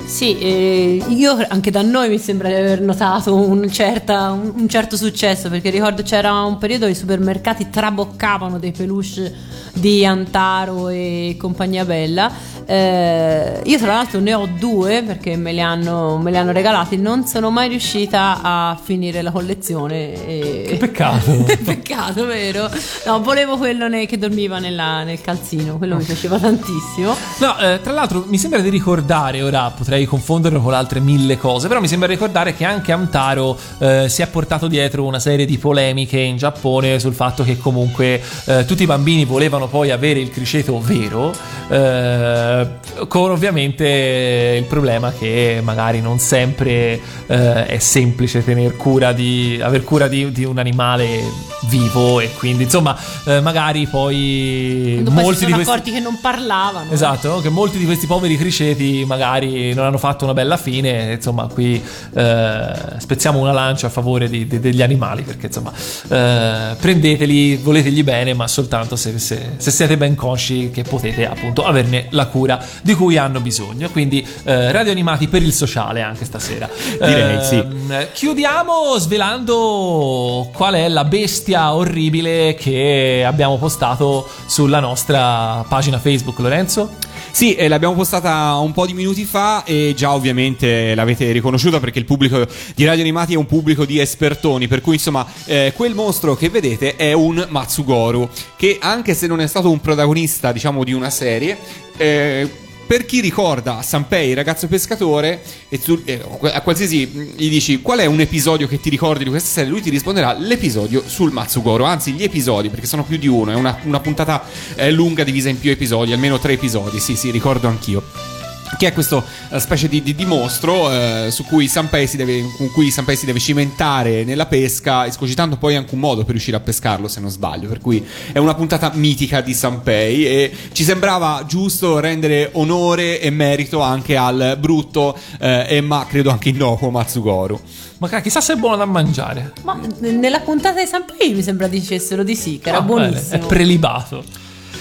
Sì, eh, io anche da noi mi sembra di aver notato un, certa- un- un certo successo perché ricordo c'era un periodo i supermercati traboccavano dei peluche di Antaro e compagnia bella. Eh, io tra l'altro ne ho due perché me li, hanno, me li hanno regalati, non sono mai riuscita a finire la collezione. E... Che peccato. *laughs* Peccato, vero? No, volevo quello ne- che dormiva nella- nel calzino, quello mi piaceva tantissimo. No, eh, tra l'altro mi sembra di ricordare, ora potrei confonderlo con altre mille cose, però mi sembra ricordare che anche Amtaro eh, si è portato dietro una serie di polemiche in Giappone sul fatto che comunque eh, tutti i bambini volevano poi avere il criceto vero, eh, con ovviamente il problema che magari non sempre eh, è semplice tener cura di, aver cura di, di un animale vivo e quindi insomma eh, magari poi Quando poi si molti sono di questi... accorti che non parlavano. Esatto, che molti di questi poveri criceti magari non hanno fatto una bella fine, insomma qui eh, spezziamo una lancia a favore di- di- degli animali perché insomma eh, prendeteli, voletegli bene ma soltanto se, se- se siete ben consci che potete appunto averne la cura di cui hanno bisogno, quindi eh, radio animati per il sociale anche stasera. Direi, sì. Ehm, Chiudiamo svelando qual è la bestia orribile che abbiamo postato sulla nostra pagina Facebook, Lorenzo. Sì, eh, l'abbiamo postata un po' di minuti fa e già ovviamente l'avete riconosciuta perché il pubblico di Radio Animati è un pubblico di espertoni, per cui insomma eh, quel mostro che vedete è un Matsugoru, che anche se non è stato un protagonista diciamo di una serie, eh, per chi ricorda Sanpei, il ragazzo pescatore, e tu, eh, a qualsiasi mh, gli dici qual è un episodio che ti ricordi di questa serie, lui ti risponderà l'episodio sul Matsugoro, anzi gli episodi, perché sono più di uno, è una, una puntata eh, lunga divisa in più episodi, almeno tre episodi, sì sì, ricordo anch'io. Che è questa specie di, di- di mostro eh, su cui Sanpei deve, con cui Sanpei si deve cimentare nella pesca, escogitando poi anche un modo per riuscire a pescarlo, se non sbaglio. Per cui è una puntata mitica di Sanpei e ci sembrava giusto rendere onore e merito anche al brutto eh, e ma credo anche innocuo Matsugoru. Ma chissà se è buono da mangiare. Ma nella puntata di San Pei mi sembra dicessero di sì, che era Ah, bene, buonissimo. È prelibato.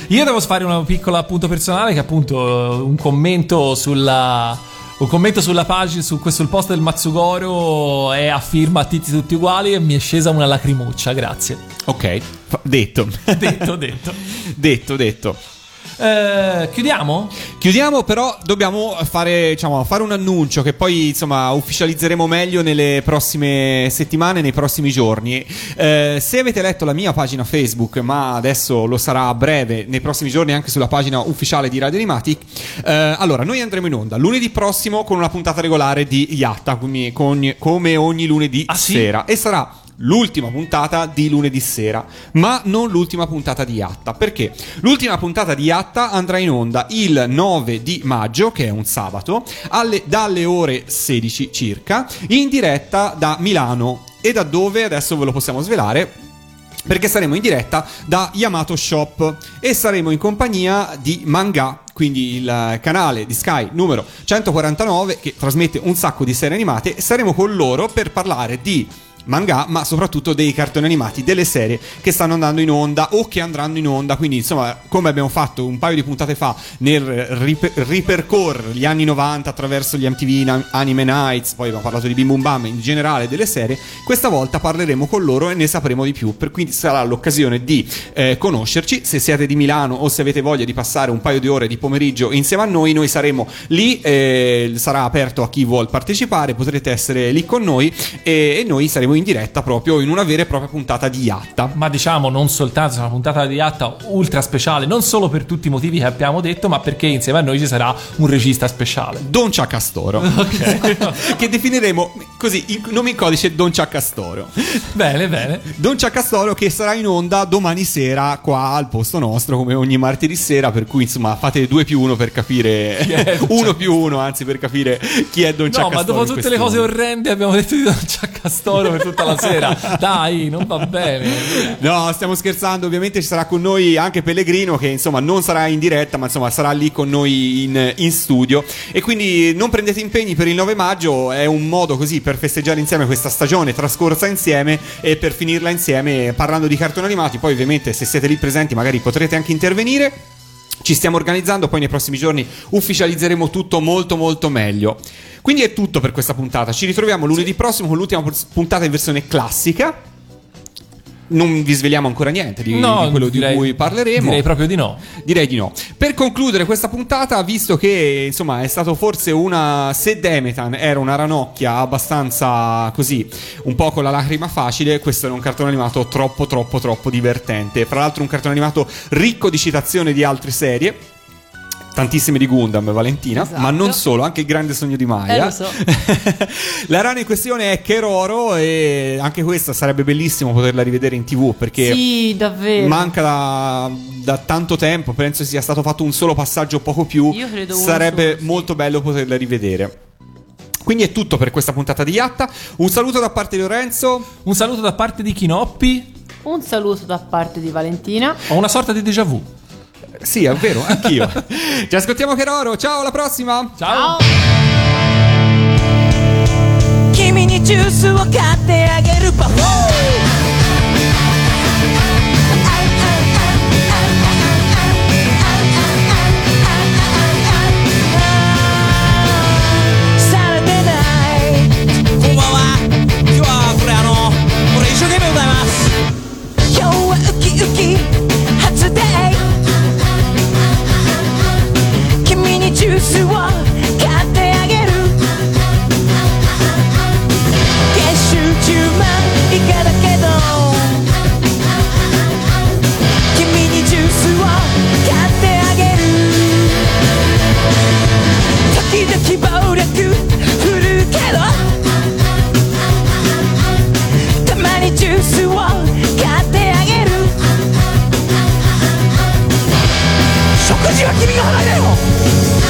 Io devo fare un piccolo appunto personale che appunto eh, un commento sulla un commento sulla pagina su questo il post del Matsugoro è a firma Tizi tutti uguali e mi è scesa una lacrimuccia, grazie. Ok, *laughs* detto. Detto, detto. detto, detto. Eh, chiudiamo? Chiudiamo, però dobbiamo fare, diciamo, fare un annuncio che poi insomma ufficializzeremo meglio nelle prossime settimane, nei prossimi giorni. Eh, se avete letto la mia pagina Facebook, ma adesso lo sarà a breve, nei prossimi giorni anche sulla pagina ufficiale di Radio Animati, eh, allora noi andremo in onda lunedì prossimo con una puntata regolare di Yatta, come, ogni lunedì Ah, sì? sera. E sarà l'ultima puntata di lunedì sera, ma non l'ultima puntata di Yatta. Perché? L'ultima puntata di Yatta andrà in onda il 9 di maggio, che è un sabato, alle- dalle ore 16 circa, in diretta da Milano. E da dove adesso ve lo possiamo svelare? Perché saremo in diretta da Yamato Shop e saremo in compagnia di Manga, quindi il canale di Sky numero 149 che trasmette un sacco di serie animate. Saremo con loro per parlare di manga, ma soprattutto dei cartoni animati, delle serie che stanno andando in onda o che andranno in onda. Quindi, insomma, come abbiamo fatto un paio di puntate fa nel riper- ripercorrere gli anni 90 attraverso gli MTV Anime Nights, poi abbiamo parlato di Bim Bum Bam in generale delle serie, questa volta parleremo con loro e ne sapremo di più. Per cui sarà l'occasione di eh, conoscerci. Se siete di Milano o se avete voglia di passare un paio di ore di pomeriggio insieme a noi, noi saremo lì, eh, sarà aperto a chi vuol partecipare, potrete essere lì con noi e, e noi saremo in diretta proprio in una vera e propria puntata di Yatta. Ma diciamo non soltanto, una puntata di Atta ultra speciale, non solo per tutti i motivi che abbiamo detto, ma perché insieme a noi ci sarà un regista speciale. Don Ciacastoro. *laughs* *laughs* che definiremo così, in nome in codice Don Ciacastoro. bene, bene. Don Ciacastoro che sarà in onda domani sera qua al posto nostro come ogni martedì sera per cui insomma fate due più uno per capire *laughs* uno più uno anzi per capire chi è Don No, Ciacastoro ma dopo tutte le cose orrende abbiamo detto di Don Ciaccastoro per tutta la sera. Dai, non va bene. No, stiamo scherzando, ovviamente ci sarà con noi anche Pellegrino che insomma non sarà in diretta ma insomma sarà lì con noi in, in studio e quindi non prendete impegni per il 9 maggio, è un modo così per festeggiare insieme questa stagione trascorsa insieme e per finirla insieme parlando di cartoni animati, poi ovviamente se siete lì presenti magari potrete anche intervenire. Ci stiamo organizzando, poi nei prossimi giorni ufficializzeremo tutto molto molto meglio. Quindi è tutto per questa puntata. Ci ritroviamo lunedì prossimo con l'ultima puntata in versione classica. Non vi sveliamo ancora niente di, No, di quello direi- di cui parleremo. Direi proprio di no. Direi di no. Per concludere questa puntata, visto che insomma è stato forse una. Se Demetan era una ranocchia abbastanza così, un po' con la lacrima facile, questo era un cartone animato troppo, troppo, troppo divertente. Fra l'altro, un cartone animato ricco di citazioni di altre serie. Tantissime di Gundam, Valentina, Esatto. ma non solo, anche il grande sogno di Maya. Eh, lo so. *laughs* la rana in questione è Keroro e anche questa sarebbe bellissimo poterla rivedere in tv perché Sì, davvero. manca da, da tanto tempo, penso sia stato fatto un solo passaggio o poco più. Io credo Sarebbe solo, sì. molto bello poterla rivedere. Quindi è tutto per questa puntata di Yatta. Un saluto da parte di Lorenzo. Un saluto da parte di Chinoppi. Un saluto da parte di Valentina. Ho una sorta di déjà vu. Sì, è vero, anch'io. *laughs* Ci ascoltiamo Keroro. Ciao, alla prossima. Ciao. 君が君が払いだよ